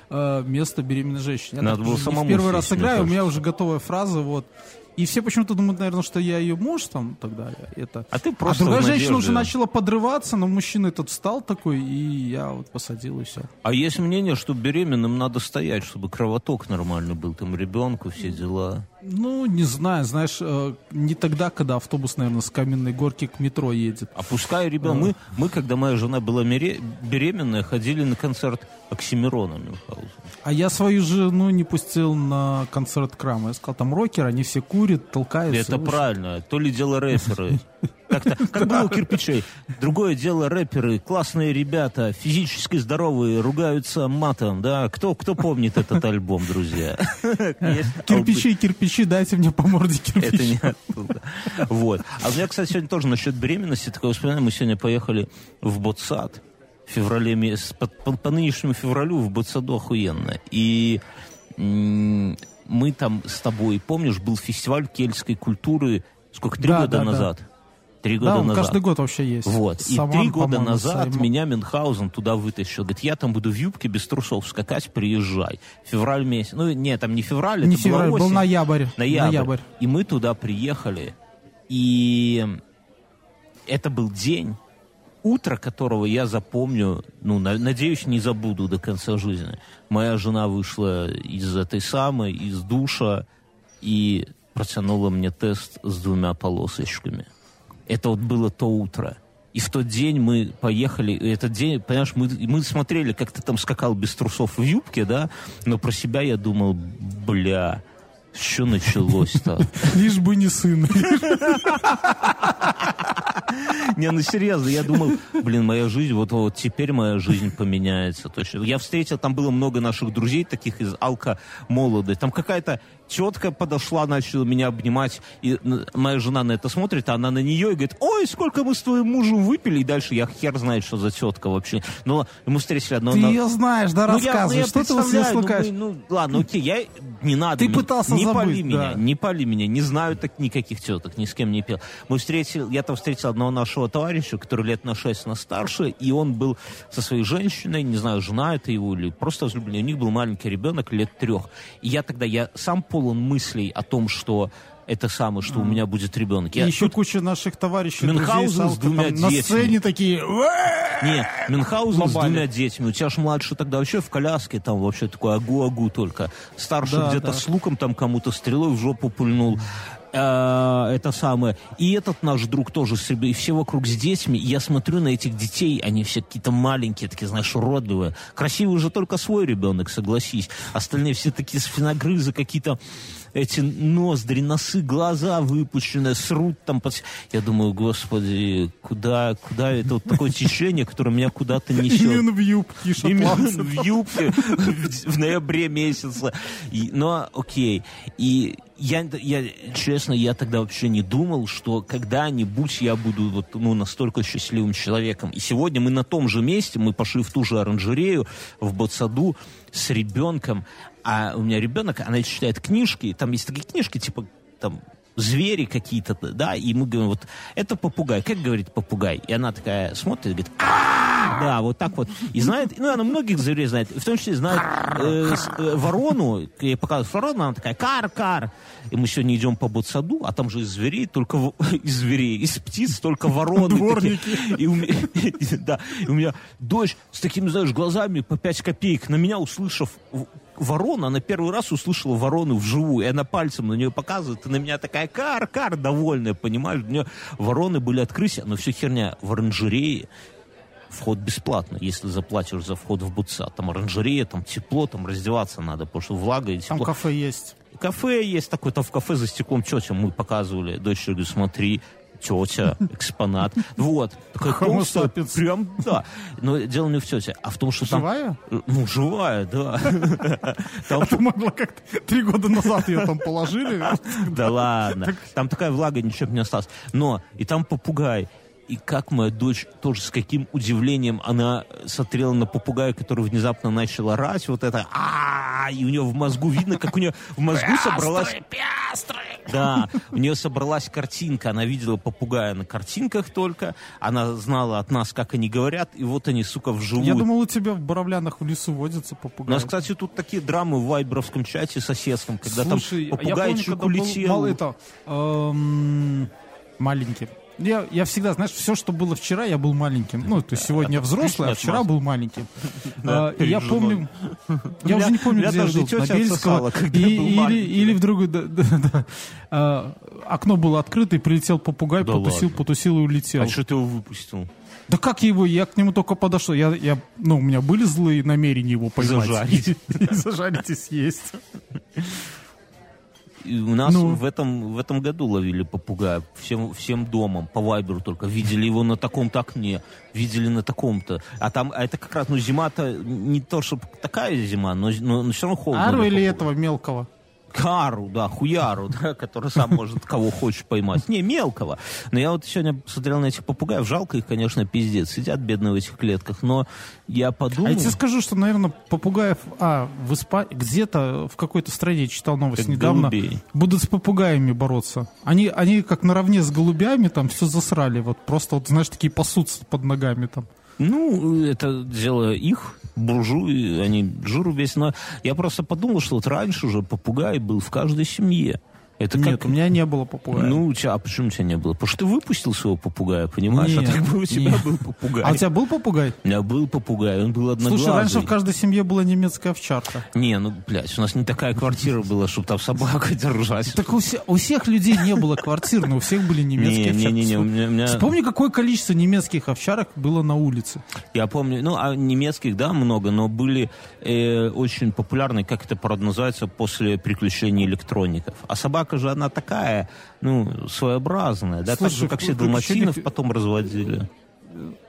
э, место беременной женщине. Я Надо так было самому в первый раз играю, у меня уже готовая фраза, вот. И все почему-то думают, наверное, что я ее муж там далее. Это... А ты А просто другая в женщина уже начала подрываться, но мужчина этот встал такой, и я вот посадил, и все. А есть мнение, что беременным надо стоять, чтобы кровоток нормальный был, там ребенку, все дела. Ну, не знаю, знаешь, э, не тогда, когда автобус, наверное, с каменной горки к метро едет. А пускай ребенок... Мы, мы, когда моя жена была беременная, ходили на концерт Оксимирона Мюнхгаузена. А я свою жену не пустил на концерт Крама. Я сказал, там рокер, они все курят, толкаются. Это правильно. То ли дело рэперы. Как-то, как было у кирпичей. Другое дело рэперы, классные ребята, физически здоровые, ругаются матом, да. Кто, кто помнит этот альбом, друзья? Кирпичи, кирпичи, дайте мне по морде Это кирпичи. не оттуда. Вот. А у меня, кстати, сегодня тоже насчет беременности такое воспоминание. Мы сегодня поехали в Ботсад. Феврале, месяц- по, по- по нынешнему февралю в Ботсаду охуенно. И мы там с тобой, помнишь, был фестиваль кельтской культуры, сколько, три Да, года да, да. назад? Три года Да, он назад. каждый год вообще есть. Вот. И Саман, три года назад Саймон. меня Мюнхгаузен туда вытащил. Говорит, я там буду в юбке без трусов скакать, приезжай. Февраль месяц. Ну, нет, там не февраль, Не это была февраль, был осень. ноябрь. Ноябрь. И мы туда приехали, и это был день, утро которого я запомню, ну, на- надеюсь, не забуду до конца жизни. Моя жена вышла из этой самой, из душа, и протянула мне тест с двумя полосочками. Это вот было то утро. И в тот день мы поехали, и этот день, понимаешь, мы, мы смотрели, как ты там скакал без трусов в юбке, да, но про себя я думал, бля, что началось-то? Лишь бы не сын. Не, ну серьезно, я думал, блин, моя жизнь, вот, вот теперь моя жизнь поменяется точно. Я встретил, там было много наших друзей, таких из алко-молоды. Там какая-то тетка подошла, начала меня обнимать, и моя жена на это смотрит, а она на нее и говорит, ой, сколько мы с твоим мужем выпили, и дальше я хер знает, что за тетка вообще. Ну, мы встретили одного... Ты на- ее знаешь, да, Ну, я- рассказывай. ну, я Что ты вот ну, мы- Ну, ладно, окей, я... Не надо. Ты не- пытался Не забыть, пали меня, да. не пали меня, не знаю так никаких теток, ни с кем не пел. Мы встретили, я там встретил одного нашего товарища, который лет на шесть нас старше, и он был со своей женщиной, не знаю, жена это его или просто возлюбленный, у них был маленький ребенок лет трех. И я тогда, я сам полон мыслей о том, что это самое, что у меня будет ребенок. Я еще тут- куча наших товарищей, Мюнхгаузен друзей, с двумя там на детьми. сцене такие... Нет, Мюнхгаузен с двумя детьми. У тебя ж младший тогда вообще в коляске, там вообще такой агу-агу только. Старший Да, где-то да. с луком там кому-то стрелой в жопу пульнул. Э, Это самое. И этот наш друг тоже с и все вокруг с детьми. Я смотрю на этих детей, они все какие-то маленькие, такие, знаешь, уродливые. Красивый уже только свой ребенок, согласись. Остальные все такие спиногрызы, какие-то эти ноздри, носы, глаза выпущенные, срут там. под- Я думаю, господи, куда, куда это вот такое течение, которое меня куда-то несет. Именно в юбке Именно в юбке в, в ноябре месяце. И, но окей. И я, я, честно, я тогда вообще не думал, что когда-нибудь я буду вот, ну, настолько счастливым человеком. И сегодня мы на том же месте, мы пошли в ту же оранжерею в Ботсаду с ребенком. А у меня ребенок, она читает книжки, там есть такие книжки, типа, там, звери какие-то, да, и мы говорим, вот, это попугай, как говорит попугай? И она такая смотрит и говорит, да, вот так вот. И знает, ну, она многих зверей знает, в том числе знает э, э, ворону, я ей показываю ворону, она такая, кар-кар. И мы сегодня идем по ботсаду, а там же из зверей только, в- из зверей, из птиц только вороны. Дворники. И у меня, да, и у меня дочь с такими, знаешь, глазами по 5 копеек на меня, услышав ворона, она первый раз услышала ворону вживую, и она пальцем на нее показывает, и на меня такая кар-кар довольная, понимаешь? У нее вороны были открытия, но все херня в оранжерее, вход бесплатно, если заплатишь за вход в бутса. Там оранжерея, там тепло, там раздеваться надо, потому что влага и Там тепло. кафе есть. Кафе есть такое, там в кафе за стеклом тетя мы показывали. Дочь говорит, смотри, тетя, экспонат. Вот. Такая толстая, прям, да. Но дело не в тете, а в том, что там... Живая? Ну, живая, да. Там Ты могла как-то три года назад ее там положили. Да ладно. Там такая влага, ничего не осталось. Но, и там попугай. И как моя дочь тоже с каким удивлением она смотрела на попугая, который внезапно начал орать, вот это, а и у нее в мозгу видно, как у нее в мозгу собралась... Да, у нее собралась картинка, она видела попугая на картинках только, она знала от нас, как они говорят, и вот они, сука, вживую. Я думал, у тебя в Боровлянах в лесу водятся У попугаи. нас, кстати, тут такие драмы в вайберовском чате соседском, когда Слушай, там я помню, попугайчик когда был улетел. мал- это, эм, маленький. Я, я всегда, знаешь, все, что было вчера, я был маленьким. Ну, то есть сегодня я взрослый, а вчера был маленьким. А, я помню... Я уже не помню, где я жил. На Бельского. или, в да. А, окно было открыто, и прилетел попугай, потусил, потусил и улетел. А что ты его выпустил? Да как его? Я к нему только подошел. Я, я, ну, у меня были злые намерения его поймать. Зажарить. Зажарить и съесть. У нас Ну. в, этом, в этом году ловили попугая всем, всем домом, по вайберу только. Видели его на таком-то окне, видели на таком-то. А там, а это как раз, ну, зима-то не то, чтобы такая зима, но, но, все равно холодно. Ару или этого мелкого? Кару, да, хуяру, да, который сам может кого хочешь поймать. Не, мелкого. Но я вот сегодня смотрел на этих попугаев, жалко их, конечно, пиздец. Сидят бедные в этих клетках, но я подумал... А я тебе скажу, что, наверное, попугаев, а, в Испании, где-то в какой-то стране, читал новость Как недавно, голубей. будут с попугаями бороться. Они, они как наравне с голубями там все засрали, вот просто, вот, знаешь, такие пасутся под ногами там. Ну, это дело их, буржуи, они жиру весь. Но я просто подумал, что вот раньше уже попугай был в каждой семье. Это Нет, как... у меня не было попугая. Ну, у тебя, а почему у тебя не было? Потому что ты выпустил своего попугая, понимаешь? Нет, а так бы у тебя нет. был попугай. а у тебя был попугай? У меня был попугай, он был одноглазый. Слушай, раньше в каждой семье была немецкая овчарка. Не, ну, блядь, у нас не такая квартира была, чтобы там собака держать. Так у, у всех людей не было квартир, но у всех были немецкие Не, не, не, не, у овчарки. меня, Вспомни, какое количество немецких овчарок было на улице. Я помню, ну, а немецких, да, много, но были э, очень популярны, как это правда называется, после приключений электроников. А собака же, она такая, ну, своеобразная, да, так Слушай, же, как все в далматинов приключениях- потом разводили.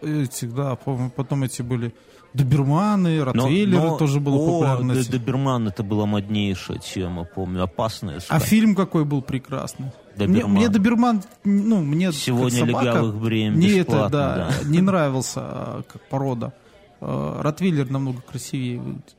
Эти, да, потом эти были доберманы, Но- ротвейлеры но- тоже было о, популярно. Д- Доберман, это была моднейшая тема, помню, опасная. А сука. фильм какой был прекрасный? Мне, Доберман. мне доберман, ну, мне Сегодня собака, легавых бремя мне это, да, да. не нравился а, как порода. А, Ротвейлер намного красивее выглядит.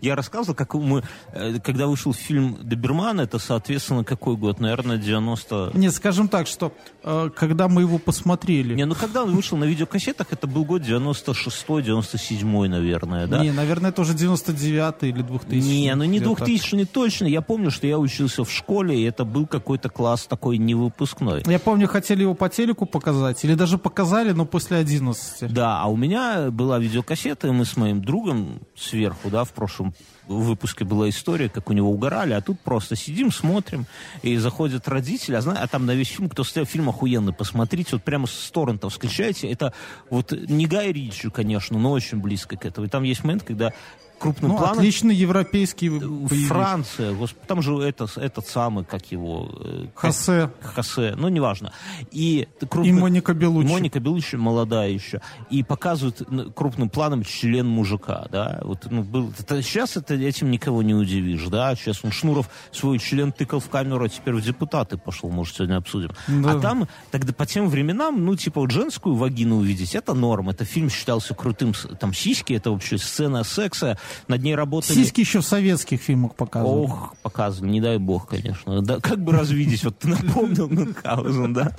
Я рассказывал, как мы, э, когда вышел фильм Доберман, это, соответственно, какой год? Наверное, 90... Нет, скажем так, что э, когда мы его посмотрели, Не, ну когда он вышел на видеокассетах, это был год 96-97, наверное, да? не, наверное, это уже 99 или 2000. Не, ну не где-то так. 2000 точно. Я помню, что я учился в школе, и это был какой-то класс такой невыпускной. Я помню, хотели его по телеку показать, или даже показали, но после 11. Да, а у меня была видеокассета, и мы с моим другом сверху, да, в прошлом выпуске была история, как у него угорали, а тут просто сидим, смотрим, и заходят родители, а, а там на весь фильм, кто стоял, фильм охуенный, посмотрите, вот прямо с торрентов скачайте, это вот не Гай Ричи, конечно, но очень близко к этому. И там есть момент, когда крупным Ну, планом... отличный европейский боевик. Франция, господи, там же это, этот самый, как его... э, Хосе Хосе, ну, неважно. И, и крупным- Моника Белуччи. Моника Белуччи молодая еще. И показывают крупным планом член мужика, да. Вот, ну, был, это, сейчас это, этим никого не удивишь, да. Сейчас он Шнуров свой член тыкал в камеру, а теперь в депутаты пошел, может, сегодня обсудим. Да. А там, тогда по тем временам, ну, типа, вот женскую вагину увидеть, это норм. Это фильм считался крутым. Там сиськи, это вообще сцена секса. Над ней работали... Сиськи еще в советских фильмах показывали. Ох, показывали, не дай бог, конечно. Да, как бы развидеть, вот ты напомнил Мюнхгаузен, да?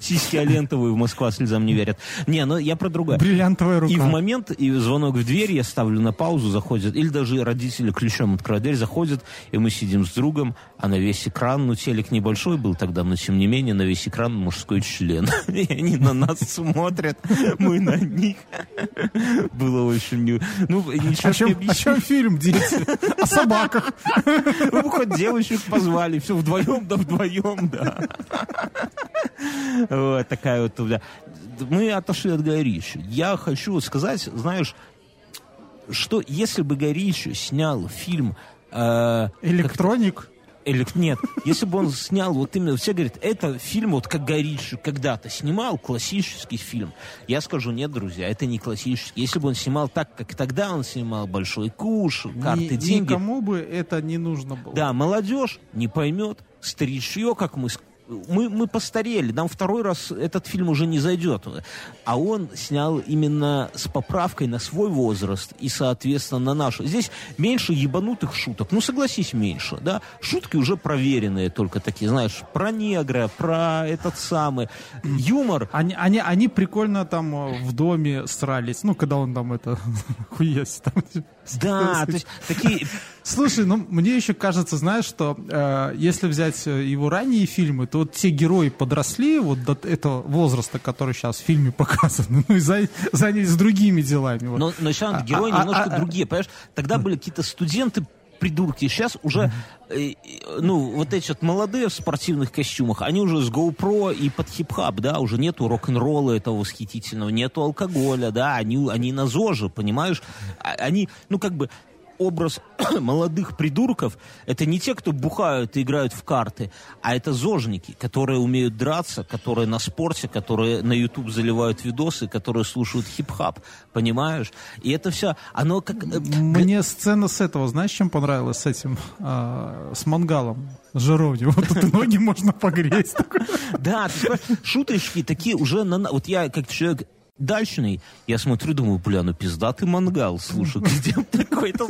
Сиськи Алентовые в Москва слезам не верят. Не, ну я про другое. Бриллиантовая рука. И в момент, и звонок в дверь, я ставлю на паузу, заходят, или даже родители ключом открывают дверь, заходят, и мы сидим с другом, а на весь экран, ну телек небольшой был тогда, но тем не менее на весь экран мужской член. И они на нас смотрят, мы на них. Было очень... Ну, ничего чем, фильм, дети? О собаках. Ну, хоть девочек позвали, все вдвоем, да вдвоем, да. Вот такая вот, да. Мы отошли от Горища. Я хочу сказать, знаешь, что если бы Горищу снял фильм... э, Электроник. Элек- Нет, если бы он снял вот именно, все говорят, это фильм вот как Горищу когда-то снимал, классический фильм. Я скажу, нет, друзья, это не классический. Если бы он снимал так, как тогда он снимал «Большой куш», «Карты, Ни- деньги», Никому бы это не нужно было. да, молодежь не поймет, старичье, как мы мы, мы постарели, нам второй раз этот фильм уже не зайдет. А он снял именно с поправкой на свой возраст и, соответственно, на нашу. Здесь меньше ебанутых шуток. Ну, согласись, меньше, да? Шутки уже проверенные только такие, знаешь, про негра, про этот самый юмор. Они, они, они прикольно там э, в доме срались. Ну, когда он там это хуясь там. Да, то есть такие... Слушай, ну мне еще кажется, знаешь, что э, если взять э, его ранние фильмы, то вот те герои подросли вот до этого возраста, который сейчас в фильме показан, ну и за, занялись другими делами. Вот. Но, но сейчас а, герои а, немножко а, другие, понимаешь? Тогда были какие-то студенты придурки. Сейчас уже, э, ну, вот эти вот молодые в спортивных костюмах, они уже с GoPro и под хип-хоп, да, уже нету рок-н-ролла этого восхитительного, нету алкоголя, да, они, они на ЗОЖе, понимаешь? А, они, ну, как бы, образ молодых придурков это не те, кто бухают и играют в карты, а это зожники, которые умеют драться, которые на спорте, которые на YouTube заливают видосы, которые слушают хип-хап, понимаешь? И это все, оно как... Э, Мне сцена с этого, знаешь, чем понравилась с этим, а, с мангалом? Жировню. Вот тут ноги можно погреть. Да, шуточки такие уже... Вот я как человек дачный. Я смотрю, думаю, бля, ну пиздатый мангал, слушай, где такой-то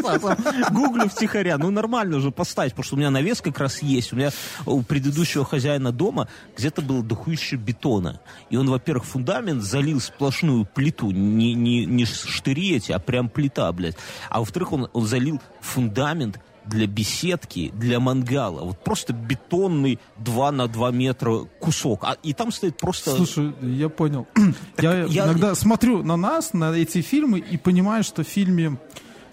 гуглю втихаря. Ну нормально уже поставить, потому что у меня навес как раз есть. У меня у предыдущего хозяина дома где-то было дохуище бетона. И он, во-первых, фундамент залил сплошную плиту, не, не, не штыри эти, а прям плита, блядь. А во-вторых, он, он залил фундамент для беседки, для мангала. Вот просто бетонный 2 на 2 метра кусок. А, и там стоит просто... Слушай, я понял. я, я иногда смотрю на нас, на эти фильмы, и понимаю, что в фильме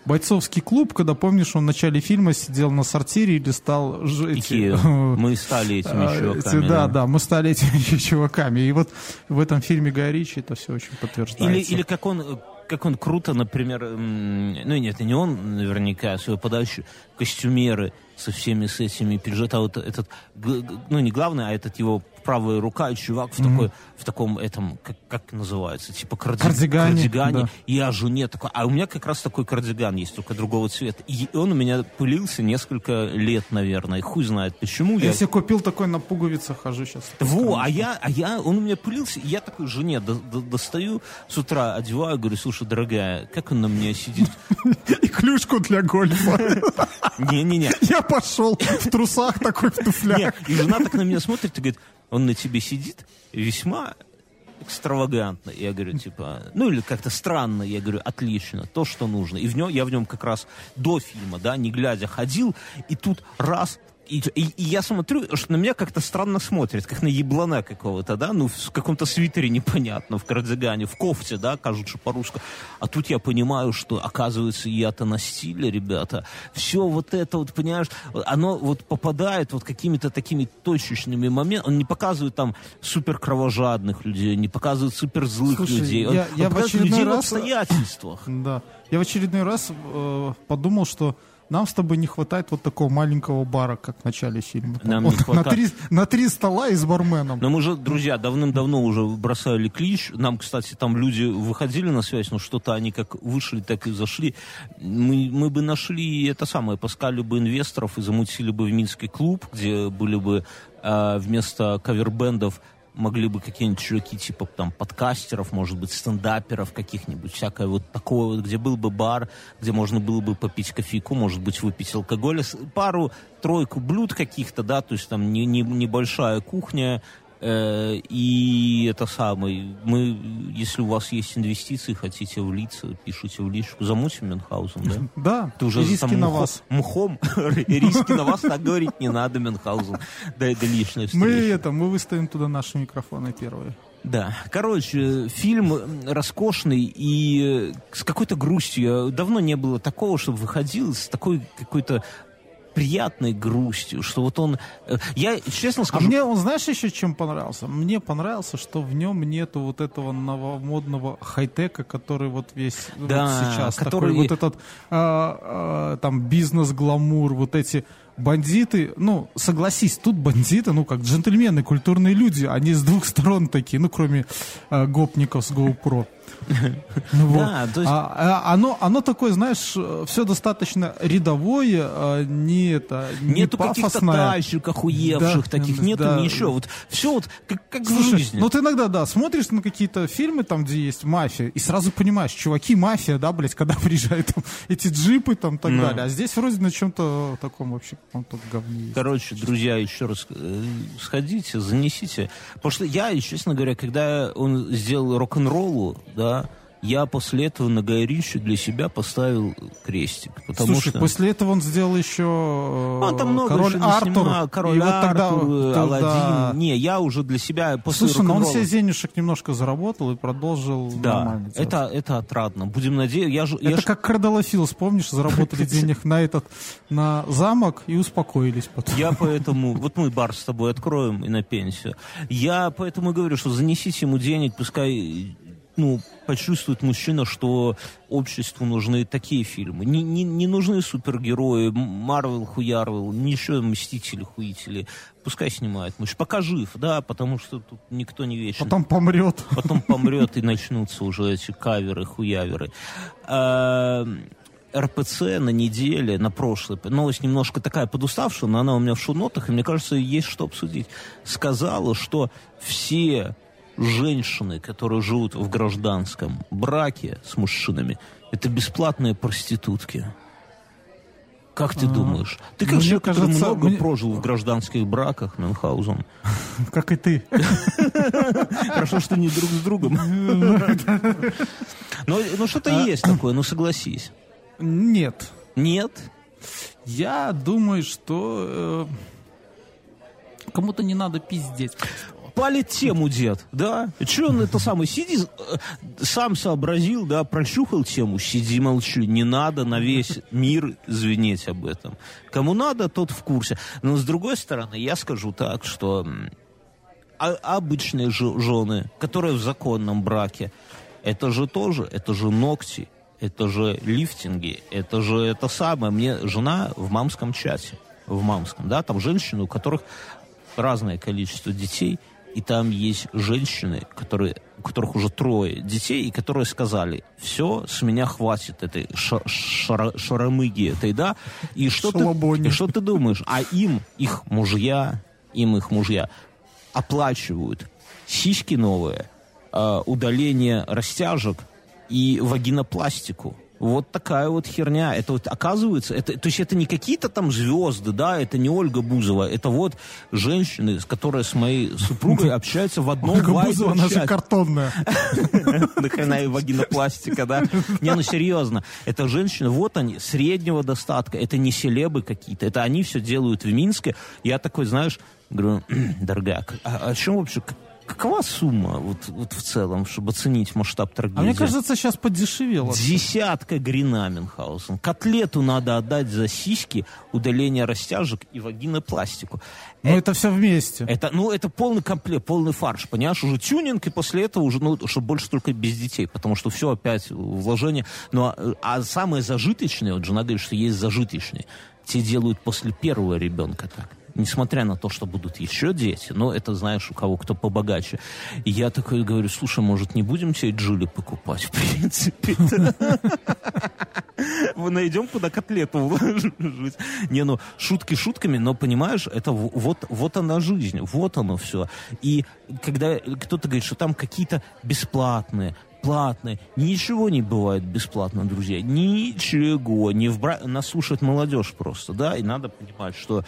бойцовский клуб, когда, помнишь, он в начале фильма сидел на сортире или стал... Эти, мы стали этими а, чуваками. Да, да, мы стали этими чуваками. И вот в этом фильме Гай Ричи это все очень подтверждается. Или, или как он как он круто, например, ну нет, не он наверняка, а свой подачу, костюмеры со всеми с этими пережит, а вот этот, ну не главный, а этот его правая рука, и чувак в, mm-hmm. такой, в таком этом, как, как называется, типа карди... кардигане. кардигане. Да. И я жене такой, а у меня как раз такой кардиган есть, только другого цвета. И он у меня пылился несколько лет, наверное, и хуй знает почему. Я, я себе купил такой на пуговицах, хожу сейчас. Во, а я, а я, он у меня пылился, и я такой жене до, до, достаю с утра, одеваю, говорю, слушай, дорогая, как он на мне сидит? И клюшку для гольфа. Не-не-не. Я пошел в трусах такой, в туфлях. И жена так на меня смотрит и говорит, он на тебе сидит весьма экстравагантно. Я говорю, типа, ну или как-то странно. Я говорю, отлично, то, что нужно. И в нем, я в нем как раз до фильма, да, не глядя ходил, и тут раз и, и, и я смотрю, что на меня как-то странно смотрит, как на еблана какого-то, да, ну, в каком-то свитере непонятно, в кардигане, в кофте, да, кажется по-русски. А тут я понимаю, что, оказывается, я-то на стиле, ребята. Все вот это вот, понимаешь, оно вот попадает вот какими-то такими точечными моментами. Он не показывает там супер кровожадных людей, не показывает супер злых Слушай, людей. Он, я, я он в очередной людей раз... в обстоятельствах. Да. Я в очередной раз э, подумал, что нам с тобой не хватает вот такого маленького бара, как в начале фильма. Нам вот, на, три, на три стола и с барменом. Но мы же, друзья, давным-давно уже бросали клич. Нам, кстати, там люди выходили на связь, но что-то они как вышли, так и зашли. Мы, мы бы нашли это самое, поскали бы инвесторов и замутили бы в Минский клуб, где были бы э, вместо кавербендов могли бы какие-нибудь чуваки, типа там подкастеров, может быть, стендаперов каких-нибудь, всякое вот такое вот, где был бы бар, где можно было бы попить кофейку, может быть, выпить алкоголь, пару-тройку блюд каких-то, да, то есть там не, не, небольшая кухня, Э, и это самое, мы, если у вас есть инвестиции, хотите влиться, пишите в личку, замутим Мюнхгаузен, да? Да, Ты уже риски там на вас. Мухом, риски на вас, так говорить не надо, Мюнхгаузен. Да, это встреча. Мы это, мы выставим туда наши микрофоны первые. Да, короче, фильм роскошный и э, с какой-то грустью. Давно не было такого, чтобы выходил с такой какой-то приятной грустью, что вот он... Э, я честно скажу... А мне он, знаешь, еще чем понравился? Мне понравился, что в нем нету вот этого новомодного хай-тека, который вот весь да, вот сейчас который... такой, вот этот а, а, там бизнес-гламур, вот эти бандиты, ну, согласись, тут бандиты, ну, как джентльмены, культурные люди, они с двух сторон такие, ну, кроме э, гопников с GoPro. Вот. Да, то есть- А, а, оно, оно такое, знаешь, все достаточно рядовое, а, не это, не Нету каких-то тачек охуевших Да, таких, нету да. ничего. Вот все вот как, как в Слушай, жизни. ну ты иногда, да, смотришь на какие-то фильмы, там, где есть мафия, и сразу понимаешь, чуваки, мафия, да, блядь, когда приезжают там, эти джипы там так Ну. далее. А здесь вроде на чем-то таком вообще, каком-то говне есть. Короче, друзья, еще раз э, сходите, занесите. Потому что я, честно говоря, когда он сделал рок-н-роллу, да, я после этого на Гай Ричи для себя поставил крестик. Потому Слушай, что... после этого он сделал еще э, Он там много Король еще Артур. наснимал, Король и вот тогда, Артур, э, тогда- Аладдин. Не, я уже для себя после Слушай, ну он себе денежек немножко заработал и продолжил Да, это, это отрадно. Будем надеяться. Я же, я Это ж- как Кардалофилс, помнишь, заработали денег на этот, на замок и успокоились потом. Я поэтому... Вот мы бар с тобой откроем и на пенсию. Я поэтому говорю, что занесите ему денег, пускай ну, почувствует мужчина, что обществу нужны такие фильмы. Не, не, не нужны супергерои, Марвел, Хуярвел, ничего, Мстители, Хуители. Пускай снимает мужчина. Пока жив, да, потому что тут никто не вечен. Потом помрет. Потом помрет и начнутся уже эти каверы, хуяверы. А, РПЦ на неделе, на прошлой, новость немножко такая подуставшая, но она у меня в шоу-нотах, и мне кажется, есть что обсудить. Сказала, что все женщины, которые живут в гражданском браке с мужчинами, это бесплатные проститутки. Как ты думаешь? Ты как человек, который кажется, много мне- прожил в гражданских браках, Мюнхгаузен. Как и ты. Хорошо, что не друг с другом. Но, что-то есть такое, ну согласись. Нет. Нет? Я думаю, что э, кому-то не надо пиздеть. Палит тему, дед, да? Че он это самый, сиди, э, сам сообразил, да, прощухал тему, сиди, молчи, не надо на весь мир звенеть об этом. Кому надо, тот в курсе. Но с другой стороны, я скажу так, что а- обычные жены, которые в законном браке, это же тоже, это же ногти, это же лифтинги, это же это самое. Мне жена в мамском чате, в мамском, да, там женщины, у которых разное количество детей, и там есть женщины, которые, у которых уже трое детей, и которые сказали, все, с меня хватит этой ша- шара- шаромыги этой, да, и что, ты, и что ты думаешь? А им, их мужья, им их мужья оплачивают сиськи новые, э, удаление растяжек и вагинопластику. Вот такая вот херня. Это вот оказывается, это, то есть это не какие-то там звезды, да, это не Ольга Бузова, это вот женщины, с которые с моей супругой общаются в одном Ольга Бузова, она же картонная. Нахрена и вагинопластика, да? Не, ну серьезно. Это женщины, вот они, среднего достатка. Это не селебы какие-то. Это они все делают в Минске. Я такой, знаешь, говорю, дорогая, а о чем вообще, какова сумма вот, вот в целом, чтобы оценить масштаб трагедии? А мне кажется, сейчас подешевело. Десятка грина Мюнхгаузен. Котлету надо отдать за сиськи, удаление растяжек и вагинопластику. Ну, это все вместе. Это, ну, это полный комплект, полный фарш, понимаешь? Уже тюнинг, и после этого уже, ну, чтобы больше только без детей, потому что все опять вложение. Ну, а, а самые зажиточные, вот жена говорит, что есть зажиточные, те делают после первого ребенка так. Несмотря на то, что будут еще дети, но это, знаешь, у кого кто побогаче. И я такой говорю, слушай, может, не будем тебе Джули покупать, в принципе мы найдем, куда котлету вложить. Не, ну, шутки шутками, но, понимаешь, это вот, вот она жизнь, вот оно все. И когда кто-то говорит, что там какие-то бесплатные, платные, ничего не бывает бесплатно, друзья. Ничего. Не в бра... Нас слушает молодежь просто, да, и надо понимать, что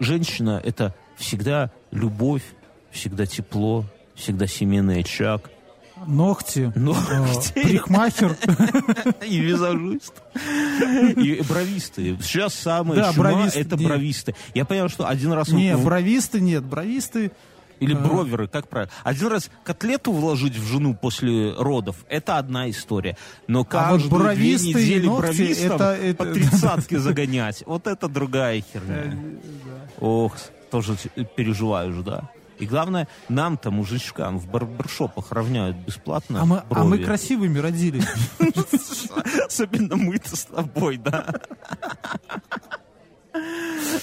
женщина — это всегда любовь, всегда тепло, всегда семейный очаг, Ногти. Ногти. э, и визажист, и бровисты. Сейчас самое Да, чума бровисты, это нет. бровисты. Я понял, что один раз... Не, в- бровисты нет. Бровисты... Или броверы, как правильно. Один раз котлету вложить в жену после родов, это одна история. Но А вот каждые две недели ногти, бровистам это- это- по тридцатке загонять, вот это другая херня. Ох, тоже переживаешь, да. И главное, нам-то, мужичкам, в барбершопах равняют бесплатно А мы, а мы брови. красивыми родились. Особенно мы-то с тобой, да.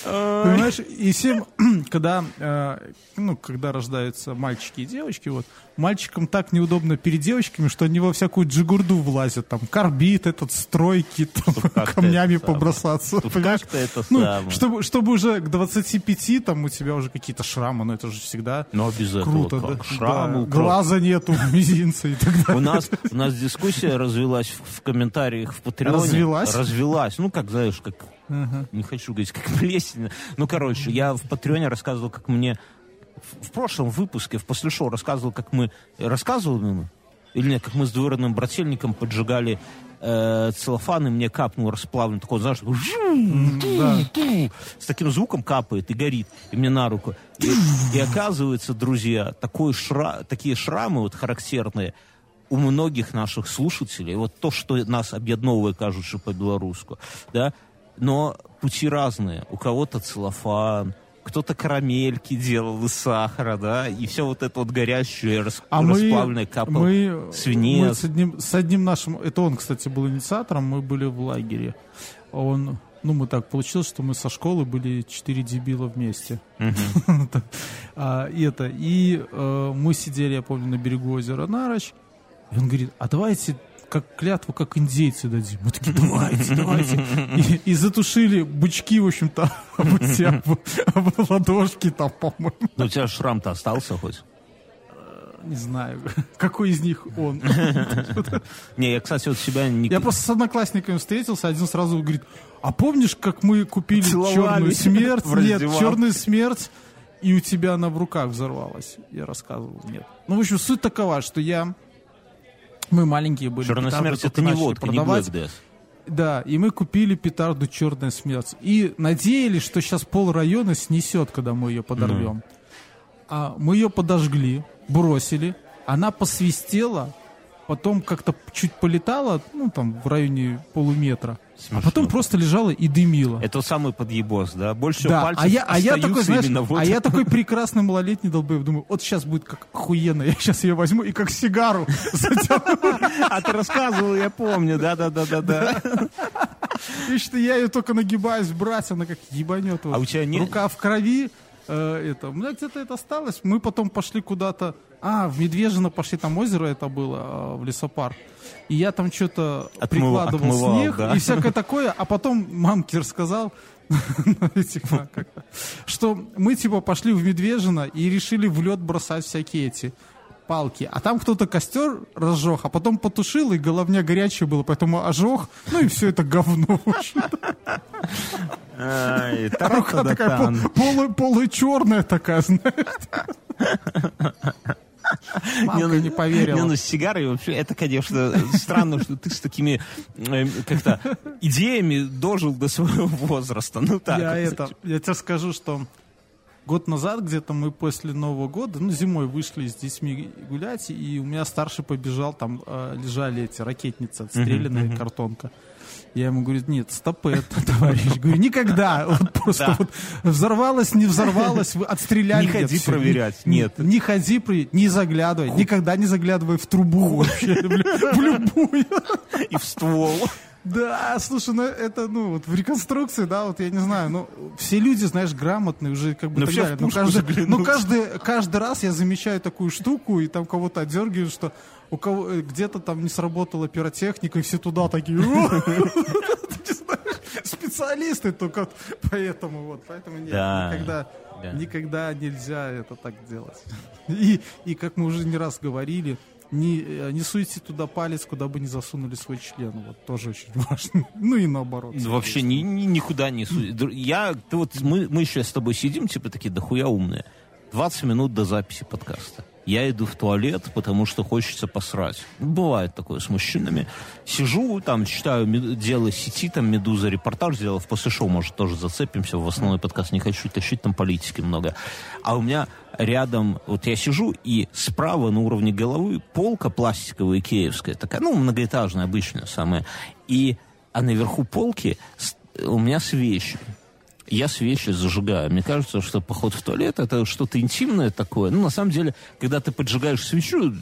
Понимаешь, и всем, когда, э, ну, когда рождаются мальчики и девочки, вот, мальчикам так неудобно перед девочками, что они во всякую джигурду влазят, там, карбид этот, стройки, там, камнями побросаться, Тут понимаешь? как-то это Ну, самое. чтобы, чтобы уже к 25, там, у тебя уже какие-то шрамы, но это же всегда Но без этого круто, как? да. Шрамы, Да. Глаза нету, мизинца и так далее. У нас, у нас дискуссия развелась в, в комментариях в Патреоне. Развелась? Развелась. Ну, как, знаешь, как... Не хочу говорить, как плесень. Ну, короче, я в Патреоне рассказывал, как мне... В, прошлом выпуске, в после шоу, рассказывал, как мы... Рассказывал ему? Или нет, как мы с двоюродным брательником поджигали э, целлофан, и мне капнул расплавленный такой, знаешь, жу- с таким звуком капает и горит, и мне на руку. И, и оказывается, друзья, такой шра, такие шрамы вот характерные у многих наших слушателей, вот то, что нас объедновывает, кажется, по-белорусски, да, но пути разные. У кого-то целлофан, кто-то карамельки делал из сахара, да, и все вот это вот горящее, рас, А мы, расплавленное капало. мы, свинец. мы с, одним, с одним нашим, это он, кстати, был инициатором, мы были в лагере. Он, ну, мы так получилось, что мы со школы были четыре дебила вместе. А, и это, и э, мы сидели, я помню, на берегу озера Нарочь, и он говорит, а давайте как клятву, как индейцы дадим. Мы такие, давайте, давайте. И, и затушили бычки, в общем-то, об об- об ладошки там, по-моему. Ну, у тебя шрам-то остался хоть? Не знаю, какой из них он. Не, я, кстати, вот себя не... Я просто с одноклассниками встретился, один сразу говорит, а помнишь, как мы купили черную смерть? Нет, черную смерть, и у тебя она в руках взорвалась. Я рассказывал, нет. Ну, в общем, суть такова, что я... Мы маленькие были. Черная смерть это не водка, не продавать. Black Death. Да, и мы купили петарду «Черная смерть». И надеялись, что сейчас пол района снесет, когда мы ее подорвем. А мы ее подожгли, бросили, она посвистела, потом как-то чуть полетала, ну, там, в районе полуметра. Смешно. А потом просто лежала и дымила. Это самый подъебос, да? Больше Да, пальцев а я, а я остаются такой, знаешь, именно вот а я такой прекрасный малолетний долбоеб, думаю, вот сейчас будет как охуенно, я сейчас ее возьму и как сигару затяну. А ты рассказывал, я помню, да-да-да-да-да. И что я ее только нагибаюсь брать, она как ебанет. А у тебя не- Рука в крови. Э, это, у меня где-то это осталось. Мы потом пошли куда-то. А, в Медвежино пошли, там озеро это было, э, в лесопарк. И я там что-то прикладывал отмывал, снег да. и всякое такое. А потом мамке рассказал, а, как это, что мы типа пошли в Медвежино и решили в лед бросать всякие эти палки. А там кто-то костер разжег, а потом потушил, и головня горячая была, поэтому ожег, ну и все это говно. Ай, Рука такая полу-черная такая, знаешь. Мамка не поверила. Не, ну с сигарой вообще, это, конечно, странно, что ты с такими э, как-то идеями дожил до своего возраста. Ну так. я, это, я тебе скажу, что год назад где-то мы после Нового года, ну, зимой вышли с детьми гулять, и у меня старший побежал, там э, лежали эти ракетницы, отстрелянная картонка. Я ему говорю, нет, стоп это, товарищ. Говорю, никогда. Вот просто Да. вот взорвалось, не взорвалось, вы отстреляли. Не ходи проверять, Не- нет. Не ходи, проверять, не заглядывай. Никогда не заглядывай в трубу вообще. В любую. И в ствол. Да, слушай, ну это, ну, вот в реконструкции, да, вот я не знаю, ну, все люди, знаешь, грамотные уже как бы Ну, так далее. Ну, пушку каждый, заглянут. ну, каждый, каждый раз я замечаю такую штуку, и там кого-то отдергивают, что у кого э, где-то там не сработала пиротехника, и все туда такие, специалисты только поэтому вот, поэтому нет, Да, никогда, да. никогда нельзя это так делать. И, и как мы уже не раз говорили, не, э, не суйте туда палец, куда бы не засунули свой член. Вот тоже очень важно. Ну и наоборот. Вообще ни, ни- никуда не су- Дру- Я, ты вот, мы, мы сейчас с тобой сидим, типа такие, дохуя умные. 20 минут до записи подкаста. Я иду в туалет, потому что хочется посрать. Бывает такое с мужчинами. Сижу, там, читаю дело сети, там, Медуза репортаж сделал. В после шоу, может, тоже зацепимся. В основной подкаст не хочу тащить, там политики много. А у меня рядом, вот я сижу, и справа на уровне головы полка пластиковая, киевская, такая, ну, многоэтажная, обычная самая. И, а наверху полки у меня свечи. Я свечи зажигаю. Мне кажется, что поход в туалет это что-то интимное такое. Ну, на самом деле, когда ты поджигаешь свечу,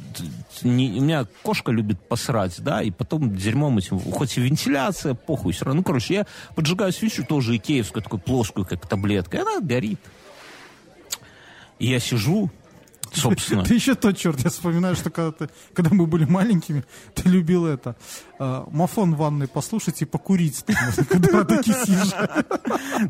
не- у меня кошка любит посрать, да, и потом дерьмом этим, хоть и вентиляция, похуй, все равно. Ну, короче, я поджигаю свечу тоже икеевскую, такую плоскую, как таблетка, и она горит. И я сижу, собственно. Ты еще тот черт, я вспоминаю, что когда, ты, когда мы были маленькими, ты любил это, э, мафон в ванной послушать и покурить, когда такие сидишь.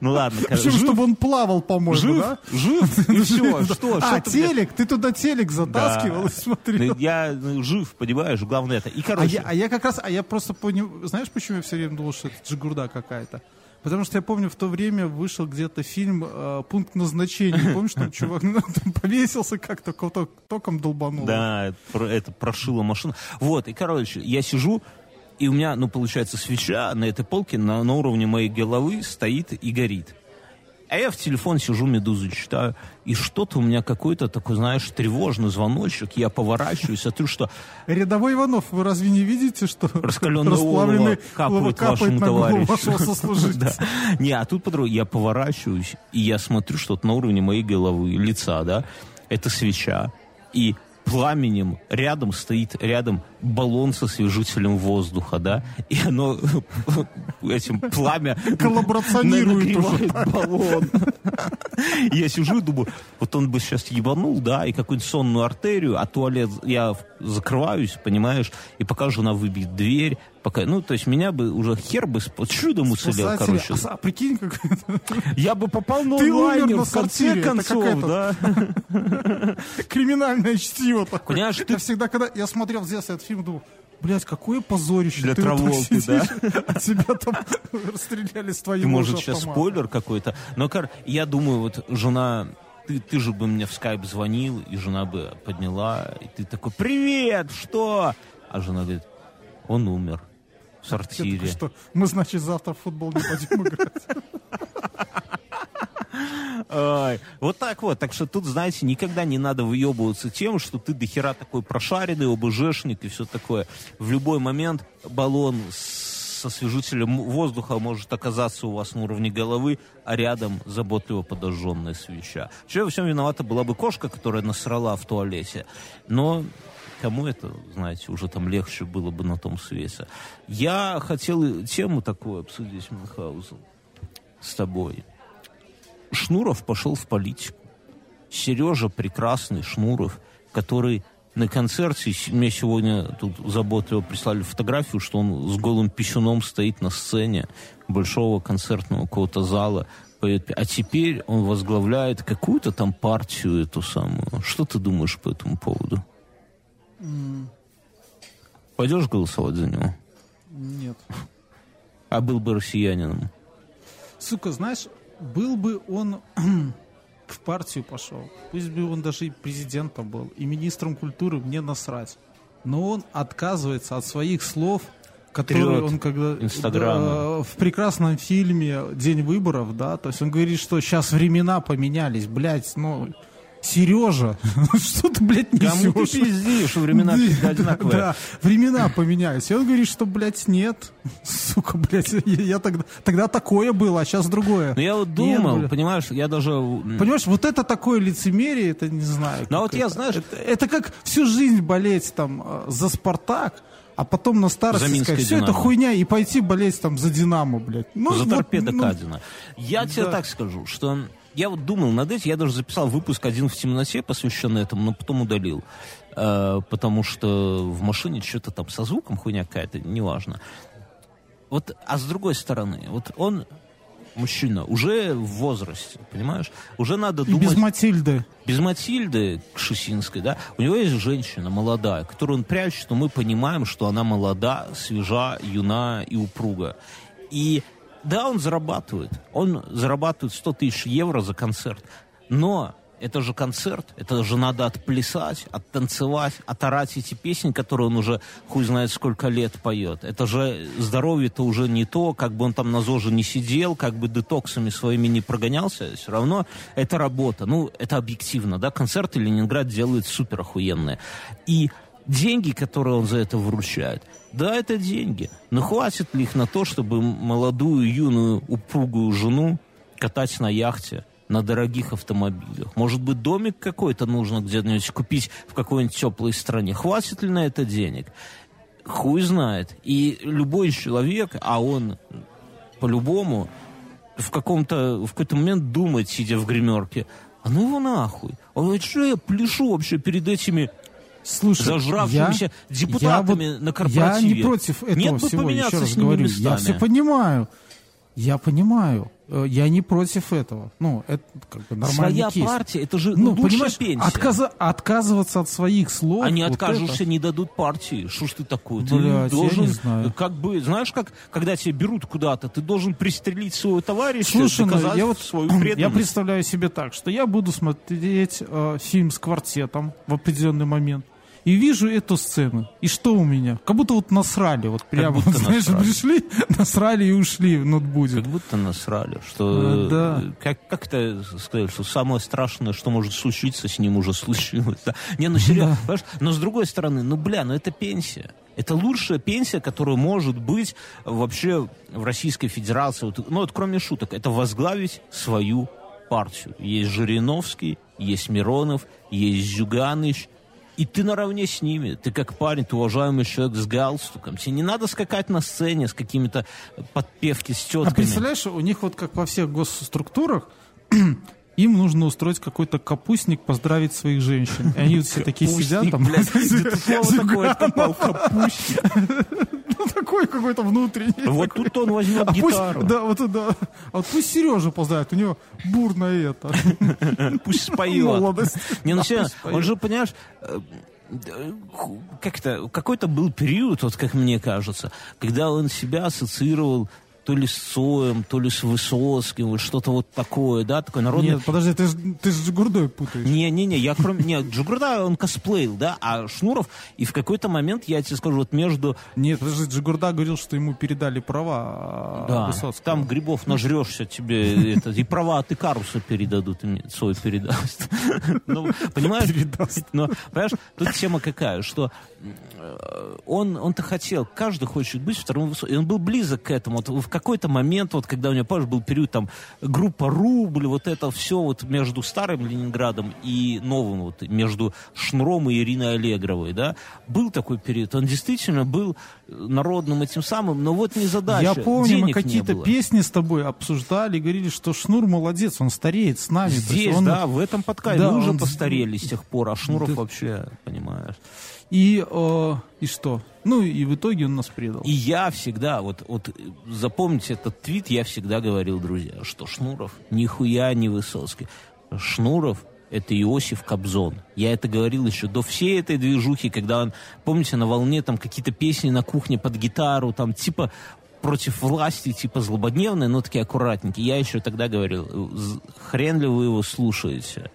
Ну ладно, Причем, чтобы он плавал, по-моему, жив, да? жив, и все, что, А, ты, телек, ты туда телек затаскивал и смотрел. Ну, Я ну, жив, понимаешь, главное это. И, А короче, а я как раз, а я просто понял, знаешь, почему я все время думал, что это джигурда какая-то? Потому что я помню, в то время вышел где-то фильм э, «Пункт назначения». Помнишь, там чувак ну, там повесился как-то, током долбанул. Да, это прошила машина. Вот, и, короче, я сижу, и у меня, ну, получается, свеча на этой полке на, на уровне моей головы стоит и горит. А я в телефон сижу, медузу читаю, и что-то у меня какой-то такой, знаешь, тревожный звоночек. Я поворачиваюсь, смотрю, что Рядовой Иванов, вы разве не видите, что раскаленное олово олово капает вашему на товарищу. вашего сослуживца? Да. Не, а тут по Я поворачиваюсь, и я смотрю что-то на уровне моей головы, лица, да. Это свеча. И пламенем рядом стоит рядом баллон со освежителем воздуха, да, и оно этим пламя нагревает баллон. Я сижу и думаю, вот он бы сейчас ебанул, да, и какую-нибудь сонную артерию, а туалет я закрываюсь, понимаешь, и пока жена выбьет дверь, пока, ну, то есть меня бы уже хер бы спа- чудом уцелел, короче. А, а прикинь, как Я бы попал на Ты умер онлайнер на в конце концов, да. криминальное чтиво такое. Понимаешь, я ты- всегда, когда я смотрел в детстве этот фильм, думал, блядь, какое позорище. Для ты вот Траволты, да. сидишь, А тебя там расстреляли с Ты, может, же сейчас спойлер какой-то. Но, кор- я думаю, вот жена... Ты, ты же бы мне в скайп звонил, и жена бы подняла, и ты такой, привет, что? А жена говорит, он умер в сортире. что мы, значит, завтра в футбол не пойдем играть. Вот так вот. Так что тут, знаете, никогда не надо выебываться тем, что ты дохера такой прошаренный, ОБЖшник и все такое. В любой момент баллон с освежителем воздуха может оказаться у вас на уровне головы, а рядом заботливо подожженная свеча. Че во всем виновата была бы кошка, которая насрала в туалете. Но кому это, знаете, уже там легче было бы на том свете. Я хотел тему такую обсудить, Мюнхгаузен, с тобой. Шнуров пошел в политику. Сережа прекрасный Шнуров, который на концерте, мне сегодня тут заботливо прислали фотографию, что он с голым писюном стоит на сцене большого концертного какого-то зала, поет. А теперь он возглавляет какую-то там партию эту самую. Что ты думаешь по этому поводу? Пойдешь голосовать за него? Нет. А был бы россиянином? Сука, знаешь, был бы он в партию пошел, пусть бы он даже и президентом был, и министром культуры, мне насрать. Но он отказывается от своих слов, которые Вперед он когда Инстаграма. да, в прекрасном фильме День выборов, да, то есть он говорит, что сейчас времена поменялись, блядь, ну Сережа, что ты, блядь, Кому ты несешь? пиздишь, времена всегда одинаковые. Да, времена поменялись. И он говорит, что, блядь, нет. Сука, блядь, я, тогда, тогда такое было, а сейчас другое. Но я вот думал, понимаешь, я даже... Понимаешь, вот это такое лицемерие, это не знаю. Ну, а вот я, это. знаешь- Это, это как всю жизнь болеть там э, за «Спартак», а потом на старости сказать, все это «Динамо». хуйня, и пойти болеть там за «Динамо», блядь. Ну, за вот, торпедо ну, Кадина. Я тебе да. так скажу, что я вот думал над этим, я даже записал выпуск один в темноте, посвященный этому, но потом удалил. Э, потому что в машине что-то там со звуком хуйня какая-то, неважно. Вот, а с другой стороны, вот он мужчина, уже в возрасте, понимаешь? Уже надо думать... без Матильды. Без Матильды Кшесинской, да, у него есть женщина молодая, которую он прячет, но мы понимаем, что она молода, свежа, юна и упруга. И да, он зарабатывает. Он зарабатывает 100 тысяч евро за концерт. Но это же концерт, это же надо отплясать, оттанцевать, оторать эти песни, которые он уже хуй знает сколько лет поет. Это же здоровье-то уже не то, как бы он там на ЗОЖе не сидел, как бы детоксами своими не прогонялся, все равно это работа. Ну, это объективно, да, концерты Ленинград делает супер охуенные. И деньги, которые он за это вручает, да, это деньги. Но хватит ли их на то, чтобы молодую, юную, упругую жену катать на яхте, на дорогих автомобилях. Может быть, домик какой-то нужно где-нибудь купить в какой-нибудь теплой стране. Хватит ли на это денег? Хуй знает. И любой человек, а он по-любому в каком-то в какой-то момент думает, сидя в гримерке, А ну его нахуй. Говорит, что я пляшу вообще перед этими Слушай, зажравшимися я, депутатами я на корпоративе. Я не против этого Нет бы всего, поменяться еще раз с ними говорю. местами. Я все понимаю. Я понимаю. Э, Я не против этого. Ну, это как бы нормальный Своя кейс. партия, это же Ну, лучшая понимаешь, пенсия. отказа- отказываться от своих слов. Они вот это- не дадут партии. Что ж ты такой? Ты Блядь, я должен, не знаю. как бы, знаешь, как, когда тебя берут куда-то, ты должен пристрелить своего товарища, Слушай, ну, доказать я вот свою я преданность. представляю себе так, что я буду смотреть э, фильм с квартетом в определенный момент. И вижу эту сцену. И что у меня? Как будто вот насрали. Вот прямо, будто знаешь, насрали. пришли, насрали и ушли в ноутбуде. Как будто насрали, что А, да. как, как это сказать, что самое страшное, что может случиться, с ним уже случилось. да. Не, ну серьезно, понимаешь? Но с другой стороны, ну бля, ну это пенсия. Это лучшая пенсия, которая может быть вообще в Российской Федерации. Ну вот кроме шуток, это возглавить свою партию. Есть Жириновский, есть Миронов, есть Зюганыч, и ты наравне с ними. Ты как парень, ты уважаемый человек с галстуком. Тебе не надо скакать на сцене с какими-то подпевки с тетками. А представляешь, у них вот как во всех госструктурах им нужно устроить какой-то капустник, поздравить своих женщин. И они все такие сидят там. Ну, такой какой-то внутренний. Вот тут он возьмет А гитару. да, вот, да. А вот пусть Сережа поздравит, у него бурное это. Пусть споет. Молодость. Не, ну серьезно, пусть он же, понимаешь, э, как-то, какой-то был период, вот как мне кажется, когда он себя ассоциировал то ли с Цоем, то ли с Высоцким, вот что-то вот такое, да, такой народный... Нет, подожди, ты ты с Джигурдой путаешь. Не-не-не, я кроме... Не, Джигурда, он косплеил, да, а Шнуров, и в какой-то момент, я тебе скажу, вот между... Нет, подожди, Джигурда говорил, что ему передали права а, Да, Высоцкого. там грибов нажрешься тебе, это, и права от Икаруса передадут, и Цой передаст. Ну, понимаешь? Но, понимаешь, тут тема какая, что он, он-то хотел, каждый хочет быть вторым высоким, и он был близок к этому. Вот в какой-то момент, вот когда у него, помнишь, был период там группа Рубль, вот это все вот между старым Ленинградом и новым, вот между Шнуром и Ириной Аллегровой, да, был такой период. Он действительно был народным этим самым, но вот не задача. Я помню, денег мы какие-то песни с тобой обсуждали, говорили, что Шнур молодец, он стареет с нами. Здесь, он- да, в этом подкасте. Да, Мы уже он- постарели с тех пор, а Шнуров Да. вообще, понимаешь. И, э, и что? Ну, и в итоге он нас предал. И я всегда, вот, вот запомните этот твит, я всегда говорил, друзья, что Шнуров нихуя не Высоцкий. Шнуров это Иосиф Кобзон. Я это говорил еще до всей этой движухи, когда он, помните, на волне там какие-то песни на кухне под гитару, там типа против власти, типа злободневные, но такие аккуратненькие. Я еще тогда говорил, «З- хрен ли вы его слушаете?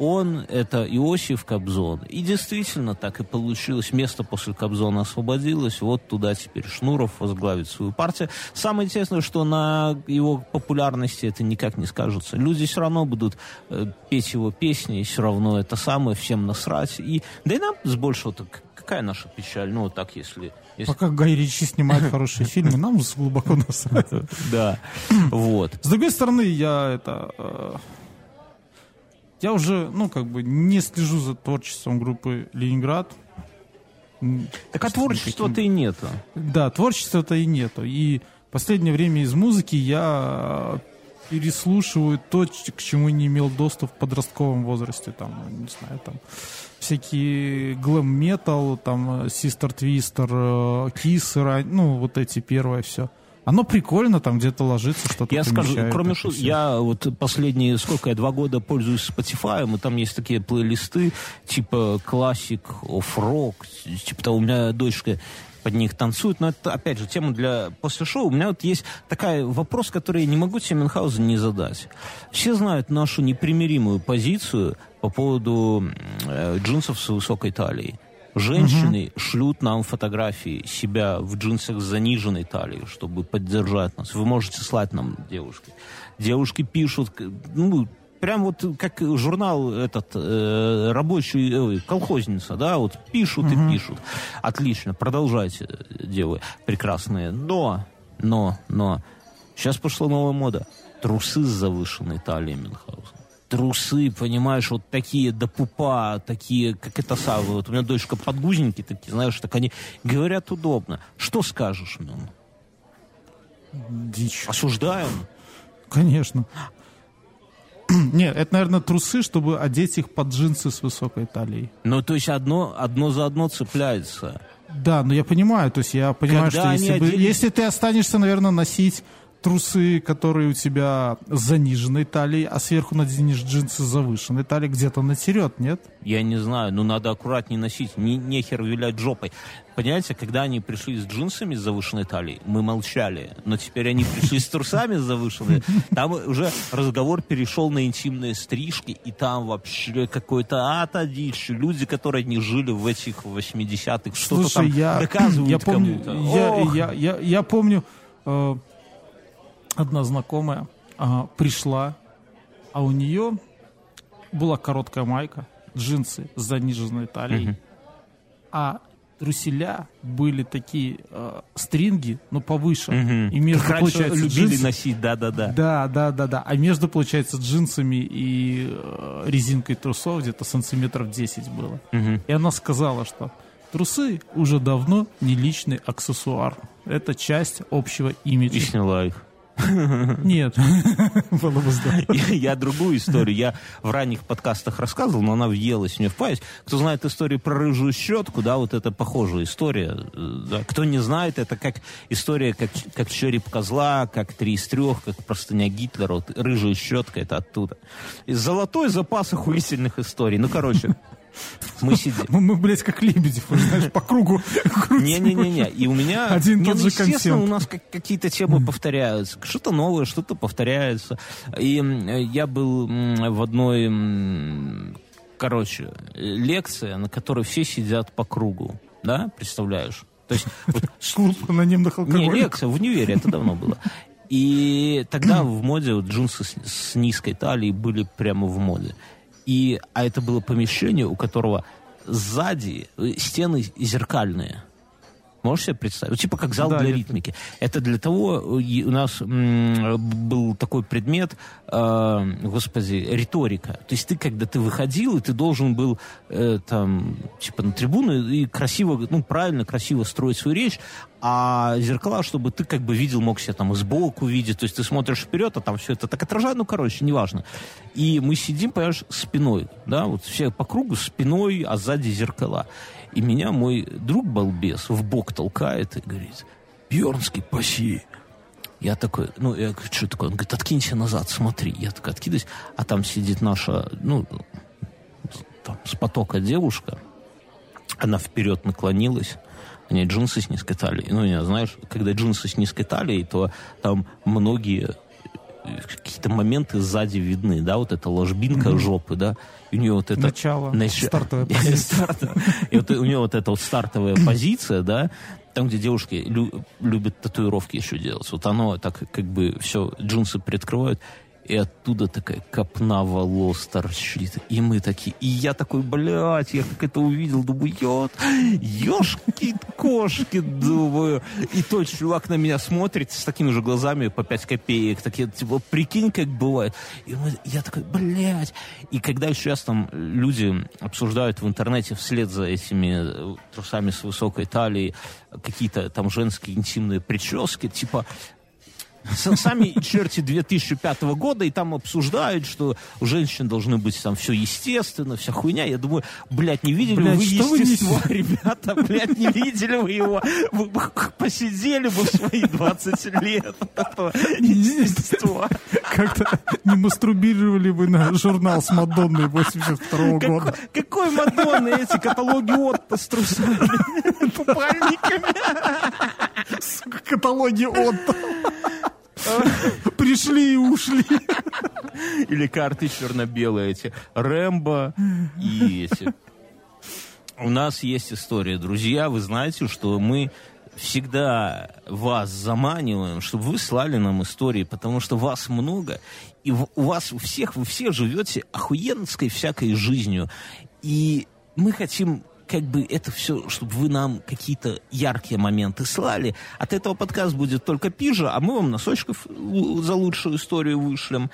Он — это Иосиф Кобзон. И действительно так и получилось. Место после Кобзона освободилось. Вот туда теперь Шнуров возглавит свою партию. Самое интересное, что на его популярности это никак не скажется. Люди все равно будут э, петь его песни, и все равно это самое, всем насрать. И, да и нам с большего так какая наша печаль? Ну, вот так, если... если... Пока Гай Ричи снимает хорошие фильмы, нам глубоко насрать. Да, вот. С другой стороны, я это... э, я уже, ну, как бы, не слежу за творчеством группы «Ленинград». Так а творчества-то и нету. Да, творчества-то и нету. И в последнее время из музыки я э, переслушиваю то, к чему не имел доступ в подростковом возрасте. Там, не знаю, там всякие глэм-метал, там Систер Твистер, Кисс, ну, вот эти первые все. Оно прикольно, там где-то ложится, что-то Я скажу, кроме всё. я вот последние, сколько я, два года пользуюсь Spotify, и там есть такие плейлисты, типа классик, оф-рок, типа того, у меня дочка под них танцует, но это, опять же, тема для после шоу. У меня вот есть такой вопрос, который я не могу тебе, Мюнхгаузен, не задать. Все знают нашу непримиримую позицию по поводу э, джинсов с высокой талией. Женщины шлют нам фотографии себя в джинсах с заниженной талией, чтобы поддержать нас. Вы можете слать нам девушки. Девушки пишут, ну, прям вот как журнал этот э, рабочий, ой, колхозница, да, вот пишут и пишут. Отлично, продолжайте, девы прекрасные. Но, но, но, сейчас пошла новая мода. Трусы с завышенной талией Мюнхгаузен трусы, понимаешь, вот такие до пупа, такие, как это самое. Вот у меня дочка подгузники такие, знаешь, так они говорят удобно. Что скажешь, Мюн? Дичь. Осуждаем? Конечно. Нет, это, наверное, трусы, чтобы одеть их под джинсы с высокой талией. Ну, то есть одно, одно за одно цепляется. Да, но я понимаю, то есть я понимаю, Когда что если, бы- одели- если ты останешься, наверное, носить трусы, которые у тебя заниженной талией, а сверху наденешь джинсы завышенной талией, где-то натерет, нет? Я не знаю, ну надо аккуратнее носить, не, нехер вилять жопой. Понимаете, когда они пришли с джинсами с завышенной талией, мы молчали. Но теперь они пришли с трусами с завышенной. Там уже разговор перешел на интимные стрижки, и там вообще какой-то ад дичь. Люди, которые не жили в этих 80-х, что-то там я, доказывают я помню, кому-то. я, я, я, я помню, э, одна знакомая а, пришла, а у нее была короткая майка, джинсы с заниженной талией, Мгм. а труселя были такие э, стринги, но повыше. Мгм. И между, Как раньше получается, любили джинсы- носить, да-да-да. Да, да, да, да. А между, получается, джинсами и э, резинкой трусов где-то сантиметров 10 было. Мгм. И она сказала, что трусы уже давно не личный аксессуар. Это часть общего И имиджа. сняла их. Нет. Было бы здорово. Я, другую историю. Я в ранних подкастах рассказывал, но она въелась мне в память. Кто знает историю про рыжую щетку, да, вот это похожая история. да. Кто не знает, это как история, как, как череп козла, как три из трех, как простыня Гитлера. Вот рыжая щетка, это оттуда. И золотой запас охуительных историй. Ну, короче, мы сидим. Мы, блядь, как Лебедев, знаешь, по кругу крутим. Не-не-не-не. И у меня... Один не, тот ну, же естественно, контент. у нас как- какие-то темы повторяются. Что-то новое, что-то повторяется. И я был в одной... Короче, лекция, на которой все сидят по кругу. Да? Представляешь? То есть вот Клуб анонимных не, алкоголиков. лекция в универе, это давно было. И тогда в моде вот джинсы с, с низкой талией были прямо в моде. И, а это было помещение, у которого сзади э, стены зеркальные. Можешь себе представить? Типа как зал Да, для ритмики. Это для того, у нас был такой предмет, э, господи, риторика. То есть ты, когда ты выходил, и ты должен был э, там, типа на трибуну и красиво, ну, правильно, красиво строить свою речь, а зеркала, чтобы ты как бы видел, мог себя там сбоку видеть, то есть ты смотришь вперед, а там все это так отражает, ну, короче, неважно. И мы сидим, понимаешь, спиной, да, вот все по кругу спиной, а сзади зеркала. И меня мой друг балбес в бок толкает и говорит, Бьернский, паси. Я такой, ну, я говорю, что такое? Он говорит, откинься назад, смотри. Я такой откидываюсь, а там сидит наша, ну, там, с потока девушка, она вперед наклонилась, у нее джинсы с низкой талией. Ну, не знаешь, когда джинсы с низкой талией, то там многие какие-то моменты сзади видны, да, вот эта ложбинка жопы, да, и у нее вот это... Начало, Нач- стартовая позиция. И вот у нее вот эта вот стартовая позиция, да, там, где девушки лю- любят татуировки еще делать. Вот оно так как бы все, джинсы приоткрывают, и оттуда такая копна волос торчит. И мы такие, и я такой, блядь, я как это увидел, думаю, ёт, ёшки кошки, думаю. И тот чувак на меня смотрит с такими же глазами по 5 копеек, такие, типа, прикинь, как бывает. И мы- я такой, блядь. И когда сейчас там люди обсуждают в интернете вслед за этими э, трусами с высокой талией какие-то там женские интимные прически, типа, сами черти 2005 года, и там обсуждают, что у женщин должны быть там все естественно, вся хуйня. Я думаю, блядь, не видели Блядь, вы вы естество, несете? ребята, блядь, не видели вы его? Вы бы посидели бы в свои 20 лет этого естества. Как-то не мастурбировали вы на журнал с Мадонной 82 года. Какой, Мадонны эти каталоги Отто с трусами, купальниками? Каталоги Отто. Пришли и ушли. Или карты черно-белые эти. Рэмбо и эти. У нас есть история, друзья. Вы знаете, что мы всегда вас заманиваем, чтобы вы слали нам истории, потому что вас много, и у вас у всех, вы все живете охуенской всякой жизнью. И мы хотим как бы это все, чтобы вы нам какие-то яркие моменты слали. От этого подкаст будет только пижа, а мы вам носочков за лучшую историю вышлем.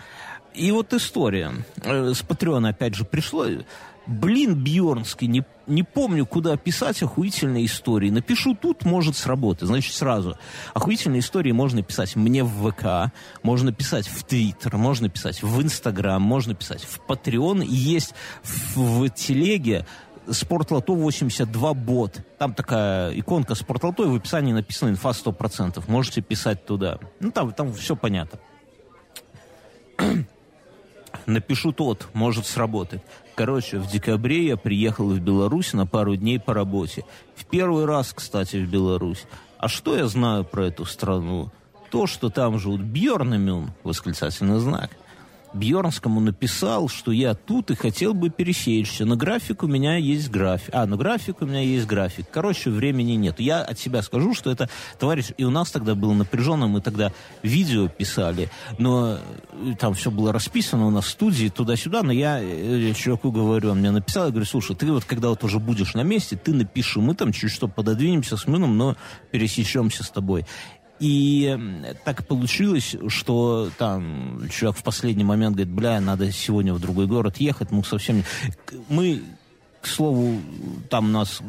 И вот история. Э, С Патреона, опять же, пришло. Блин, Бьернский, не не помню, куда писать охуительные истории. Напишу тут, может сработать. Значит, сразу. Охуительные истории можно писать мне в ВК, можно писать в Твиттер, можно писать в Инстаграм, можно писать в Patreon. Есть в, в телеге Спортлото 82 бот. Там такая иконка Спортлото, и в описании написано инфа 100%. Можете писать туда. Ну, там, там все понятно. Напишу тот, может сработать. Короче, в декабре я приехал в Беларусь на пару дней по работе. В первый раз, кстати, в Беларусь. А что я знаю про эту страну? То, что там живут Бьерн и Мюн, восклицательный знак – Бьернскому написал, что я тут и хотел бы пересечься. На график у меня есть график. А, на график у меня есть график. Короче, времени нет. Я от себя скажу, что это товарищ... И у нас тогда было напряженно, мы тогда видео писали, но э, там все было расписано у нас в студии туда-сюда, но я, я э, чуваку говорю, он мне написал, я говорю, слушай, ты вот когда вот уже будешь на месте, ты напиши, мы там чуть что пододвинемся с Мыном, но пересечемся с тобой. И так получилось, что там чувак в последний момент говорит, бля, надо сегодня в другой город ехать, ну совсем... Мы к слову, там нас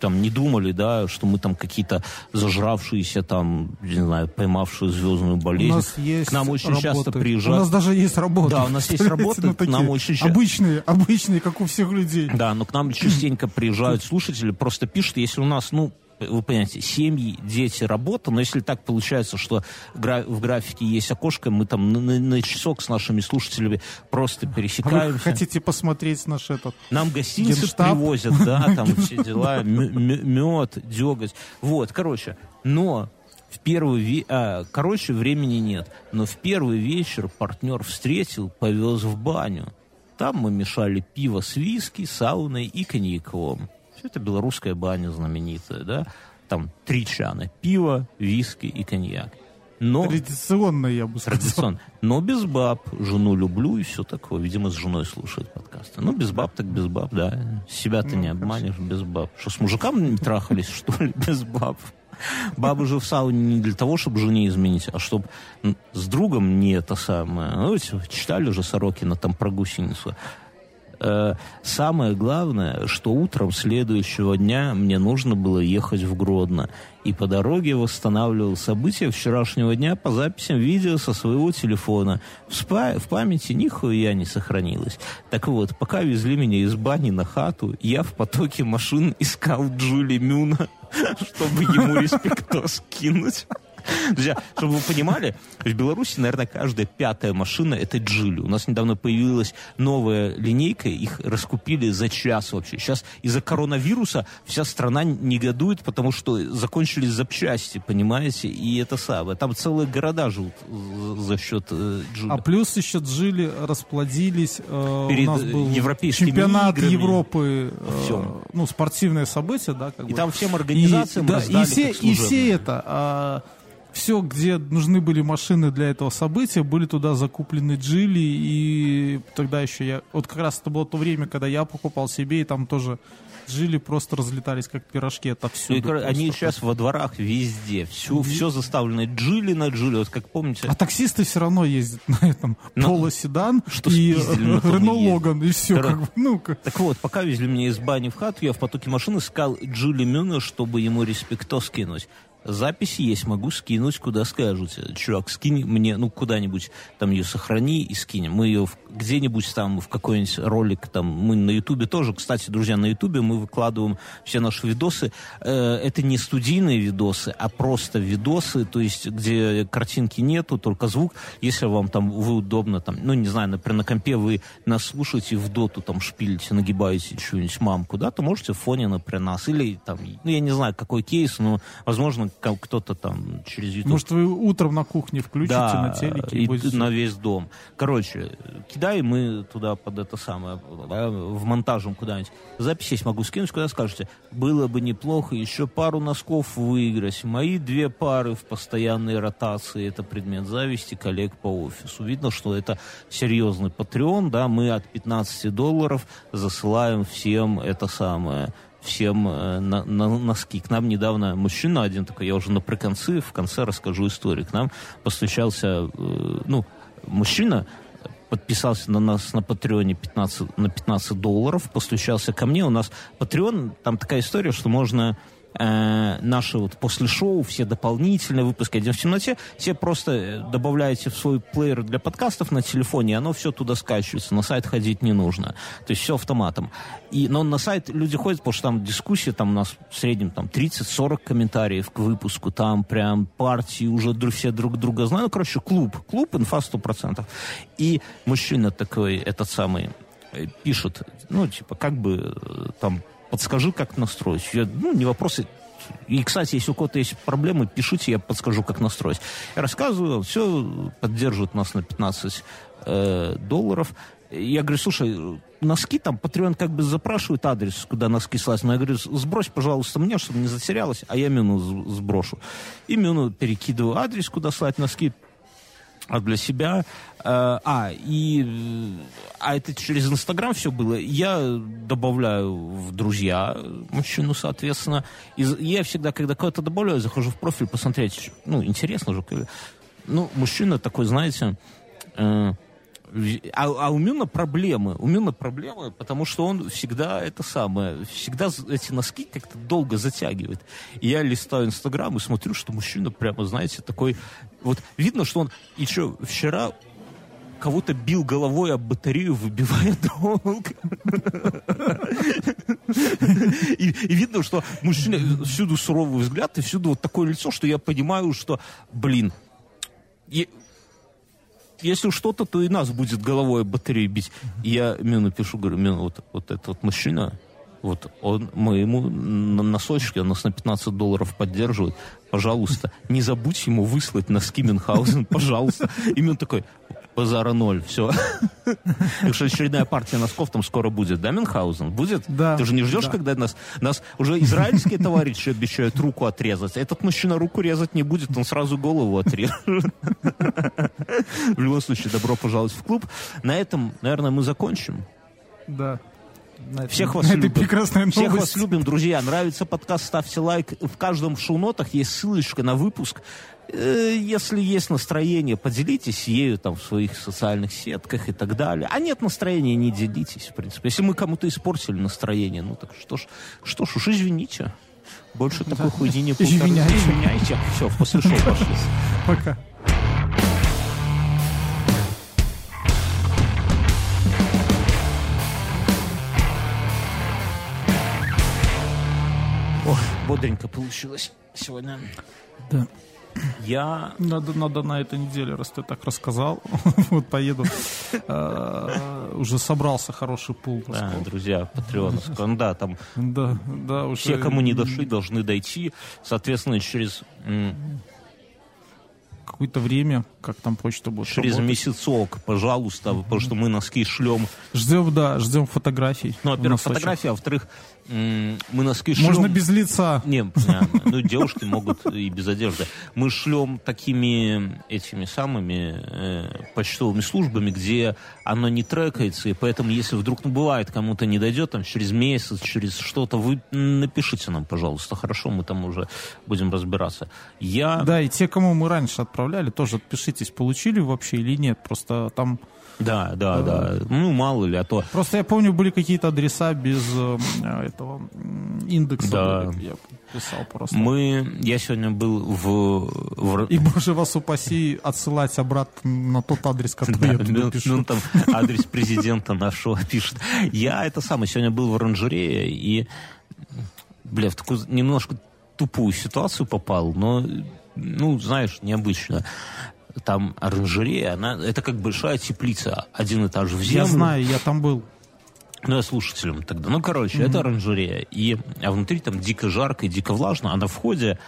там не думали, да, что мы там какие-то зажравшиеся там, не знаю, поймавшие звездную болезнь. У нас есть к нам очень работы. часто приезжают. У нас даже есть работа. Да, у нас есть работа, к нам очень часто... Обычные, обычные, как у всех людей. Да, но к нам частенько приезжают слушатели, просто пишут, если у нас, ну, вы понимаете, семьи, дети, работа, но если так получается, что в графике есть окошко, мы там на, на, часок с нашими слушателями просто пересекаемся. Вы хотите посмотреть наш этот Нам гостиницы генштаб? привозят, да, там все дела, мед, деготь. Вот, короче, но в первый ве... а, короче, времени нет. Но в первый вечер партнер встретил, повез в баню. Там мы мешали пиво с виски, сауной и коньяком это белорусская баня знаменитая, да, там три чана, пиво, виски и коньяк. Но, Традиционно, я бы сказал. Традиционно. Но без баб. Жену люблю и все такое. Видимо, с женой слушает подкасты. Ну, без баб так без баб, да. Себя ты ну, не обманешь без баб. Что, с мужиками не трахались, что ли, без баб? Бабы же в сауне не для того, чтобы жене изменить, а чтобы с другом не это самое. Ну, читали же Сорокина там про гусеницу. Э, самое главное, что утром следующего дня мне нужно было ехать в Гродно. И по дороге восстанавливал события вчерашнего дня по записям видео со своего телефона. В, спа в памяти нихуя не сохранилось. Так вот, пока везли меня из бани на хату, я в потоке машин искал Джули Мюна, чтобы ему респектос кинуть. Друзья, чтобы вы понимали, в Беларуси, наверное, каждая пятая машина это Джили. У нас недавно появилась новая линейка, их раскупили за час вообще. Сейчас из-за коронавируса вся страна негодует, потому что закончились запчасти, понимаете, и это самое. Там целые города живут за счет э, Джили. А плюс еще Джили расплодились. Э, Перед у нас был европейскими чемпионат играми. Европы, э, ну, спортивное событие, да, как И бы. там всем организациям и, да, раздали и все, и все это... а, все, где нужны были машины для этого события, были туда закуплены джили, и тогда еще я... Вот как раз это было то время, когда я покупал себе, и там тоже джили просто разлетались, как пирожки Ну, отовсюду. и, они сейчас во дворах везде. Все, все заставлено джили на джили. Вот как помните, А таксисты все равно ездят на этом Ну, Поло седан что и Рено. Логан, и все. Кор- Как бы, ну, как- Так вот, пока везли меня из бани в хату, я в потоке машины искал Джули Мюна, чтобы ему респекто скинуть. Записи есть, могу скинуть, куда скажете. Чувак, скинь мне, ну, куда-нибудь, там ее сохрани и скинем. Мы ее где-нибудь там, в какой-нибудь ролик, там, мы на Ютубе тоже, кстати, друзья, на Ютубе мы выкладываем все наши видосы. Э, это не студийные видосы, а просто видосы, то есть, где картинки нету, только звук. Если вам там, вы удобно, там, ну, не знаю, например, на компе вы нас слушаете, в доту там шпилите, нагибаете что-нибудь мамку, да, то можете в фоне, например, нас. Или там, ну, я не знаю, какой кейс, но, возможно, кто-то там через YouTube Может, вы утром на кухне включите да, на телеке. и будете- на весь дом. Короче, кидай мы туда под это самое, да, в монтажем куда-нибудь. Запись есть, могу скинуть, куда скажете. Было бы неплохо еще пару носков выиграть. Мои две пары в постоянной ротации. Это предмет зависти коллег по офису. Видно, что это серьезный патреон, да, мы от 15 долларов засылаем всем это самое всем э, на, на- носки. К нам недавно мужчина один такой, я уже наприконце, в конце расскажу историю. К нам постучался, э, ну, мужчина подписался на нас на Патреоне 15, на 15 долларов, постучался ко мне. У нас Патреон, там такая история, что можно э, наши вот после шоу, все дополнительные выпуски «Один в темноте», все просто э, добавляете в свой плеер для подкастов на телефоне, и оно все туда скачивается, на сайт ходить не нужно. То есть все автоматом. И, но на сайт люди ходят, потому что там дискуссии, там у нас в среднем там 30-40 комментариев к выпуску, там прям партии уже все друг друга знают. Ну, короче, клуб, клуб, инфа 100%. И мужчина такой, этот самый, э, пишет, ну, типа, как бы э, там подскажи, как настроить. Я, ну, не вопросы. И, кстати, если у кого-то есть проблемы, пишите, я подскажу, как настроить. Я рассказываю, все, поддерживают нас на 15 э, долларов. Я говорю, слушай, носки там, Patreon как бы запрашивает адрес, куда носки слать. Но я говорю, сбрось, пожалуйста, мне, чтобы не затерялось, а я Мину сброшу. И Мину перекидываю адрес, куда слать носки а для себя. Э, а, и а это через Инстаграм все было. Я добавляю в друзья мужчину, соответственно. И я всегда, когда кого-то добавляю, захожу в профиль посмотреть. Ну, интересно же. Ну, мужчина такой, знаете, э, а, а у Мюна проблемы. У Мюна проблемы, потому что он всегда это самое, всегда эти носки как-то долго затягивает. И я листаю Инстаграм и смотрю, что мужчина прямо, знаете, такой... Вот видно, что он еще вчера кого-то бил головой об батарею, выбивая долг. И, и видно, что мужчина всюду суровый взгляд и всюду вот такое лицо, что я понимаю, что, блин, и если что-то, то и нас будет головой батареи бить. И я Мину пишу, говорю, Мину, вот, вот этот вот мужчина, вот он, мы ему на носочки, он нас на 15 долларов поддерживает. Пожалуйста, не забудь ему выслать на Скименхаузен, пожалуйста. И такой, базара ноль, все. Так что очередная партия носков там скоро будет, да, Мюнхгаузен? Будет? Да. Ты же не ждешь, да. когда нас, нас уже израильские товарищи обещают руку отрезать. Этот мужчина руку резать не будет, он сразу голову отрежет. В любом случае, добро пожаловать в клуб. На этом, наверное, мы закончим. Да. На Всех вас на этой любим. прекрасной Всех вас любим, друзья. Нравится подкаст, ставьте лайк. В каждом шоу-нотах есть ссылочка на выпуск. Э, Если есть настроение, поделитесь ею там в своих социальных сетках и так далее. А нет настроения, не делитесь, в принципе. Если мы кому-то испортили настроение, ну так что ж, что ж уж извините. Больше такой хуйни не повторю. Извиняйте. Извиняйте. Все, после шоу пошли. Пока. Бодренько получилось сегодня. Да. Я Надо, надо на этой неделе, раз ты так рассказал, вот поеду. Э, Уже собрался хороший пул. Да, друзья, Patreon. Ну да, там Да, да, уже. все, кому не дошли, должны дойти. Соответственно, через, Какое-то время, как там почта будет через работать. месяцок, пожалуйста, потому что мы носки шлем. Ждем, да, ждем фотографий. Ну, во-первых, фотографии, а во-вторых, мы носки шлем... Можно без лица. Не, понятно. ну девушки могут и без одежды. Мы шлем такими этими самыми э, почтовыми службами, где оно не трекается, и поэтому, если вдруг ну, бывает, кому-то не дойдет, там через месяц, через что-то, вы напишите нам, пожалуйста, хорошо, мы там уже будем разбираться. Я... Да, и те, кому мы раньше отправляли, тоже отпишитесь, получили вообще или нет. Просто там... Да, да, да. Ну, мало ли, а то... Просто я помню, были какие-то адреса без э, этого м, индекса. Да. Я писал просто. Мы... Я сегодня был в... в... И, боже вас упаси, отсылать обратно на тот адрес, который я Да, туда ну, пишу. ну, там адрес президента нашего пишет. Я это самое, сегодня был в оранжерее и, бля, в такую немножко тупую ситуацию попал, но, ну, знаешь, необычно. Там оранжерея, она, это как большая теплица, один этаж в землю. Я знаю, я там был. Ну, я слушателям тогда. Ну, короче, это оранжерея. И, а внутри там дико жарко и дико влажно, а на входе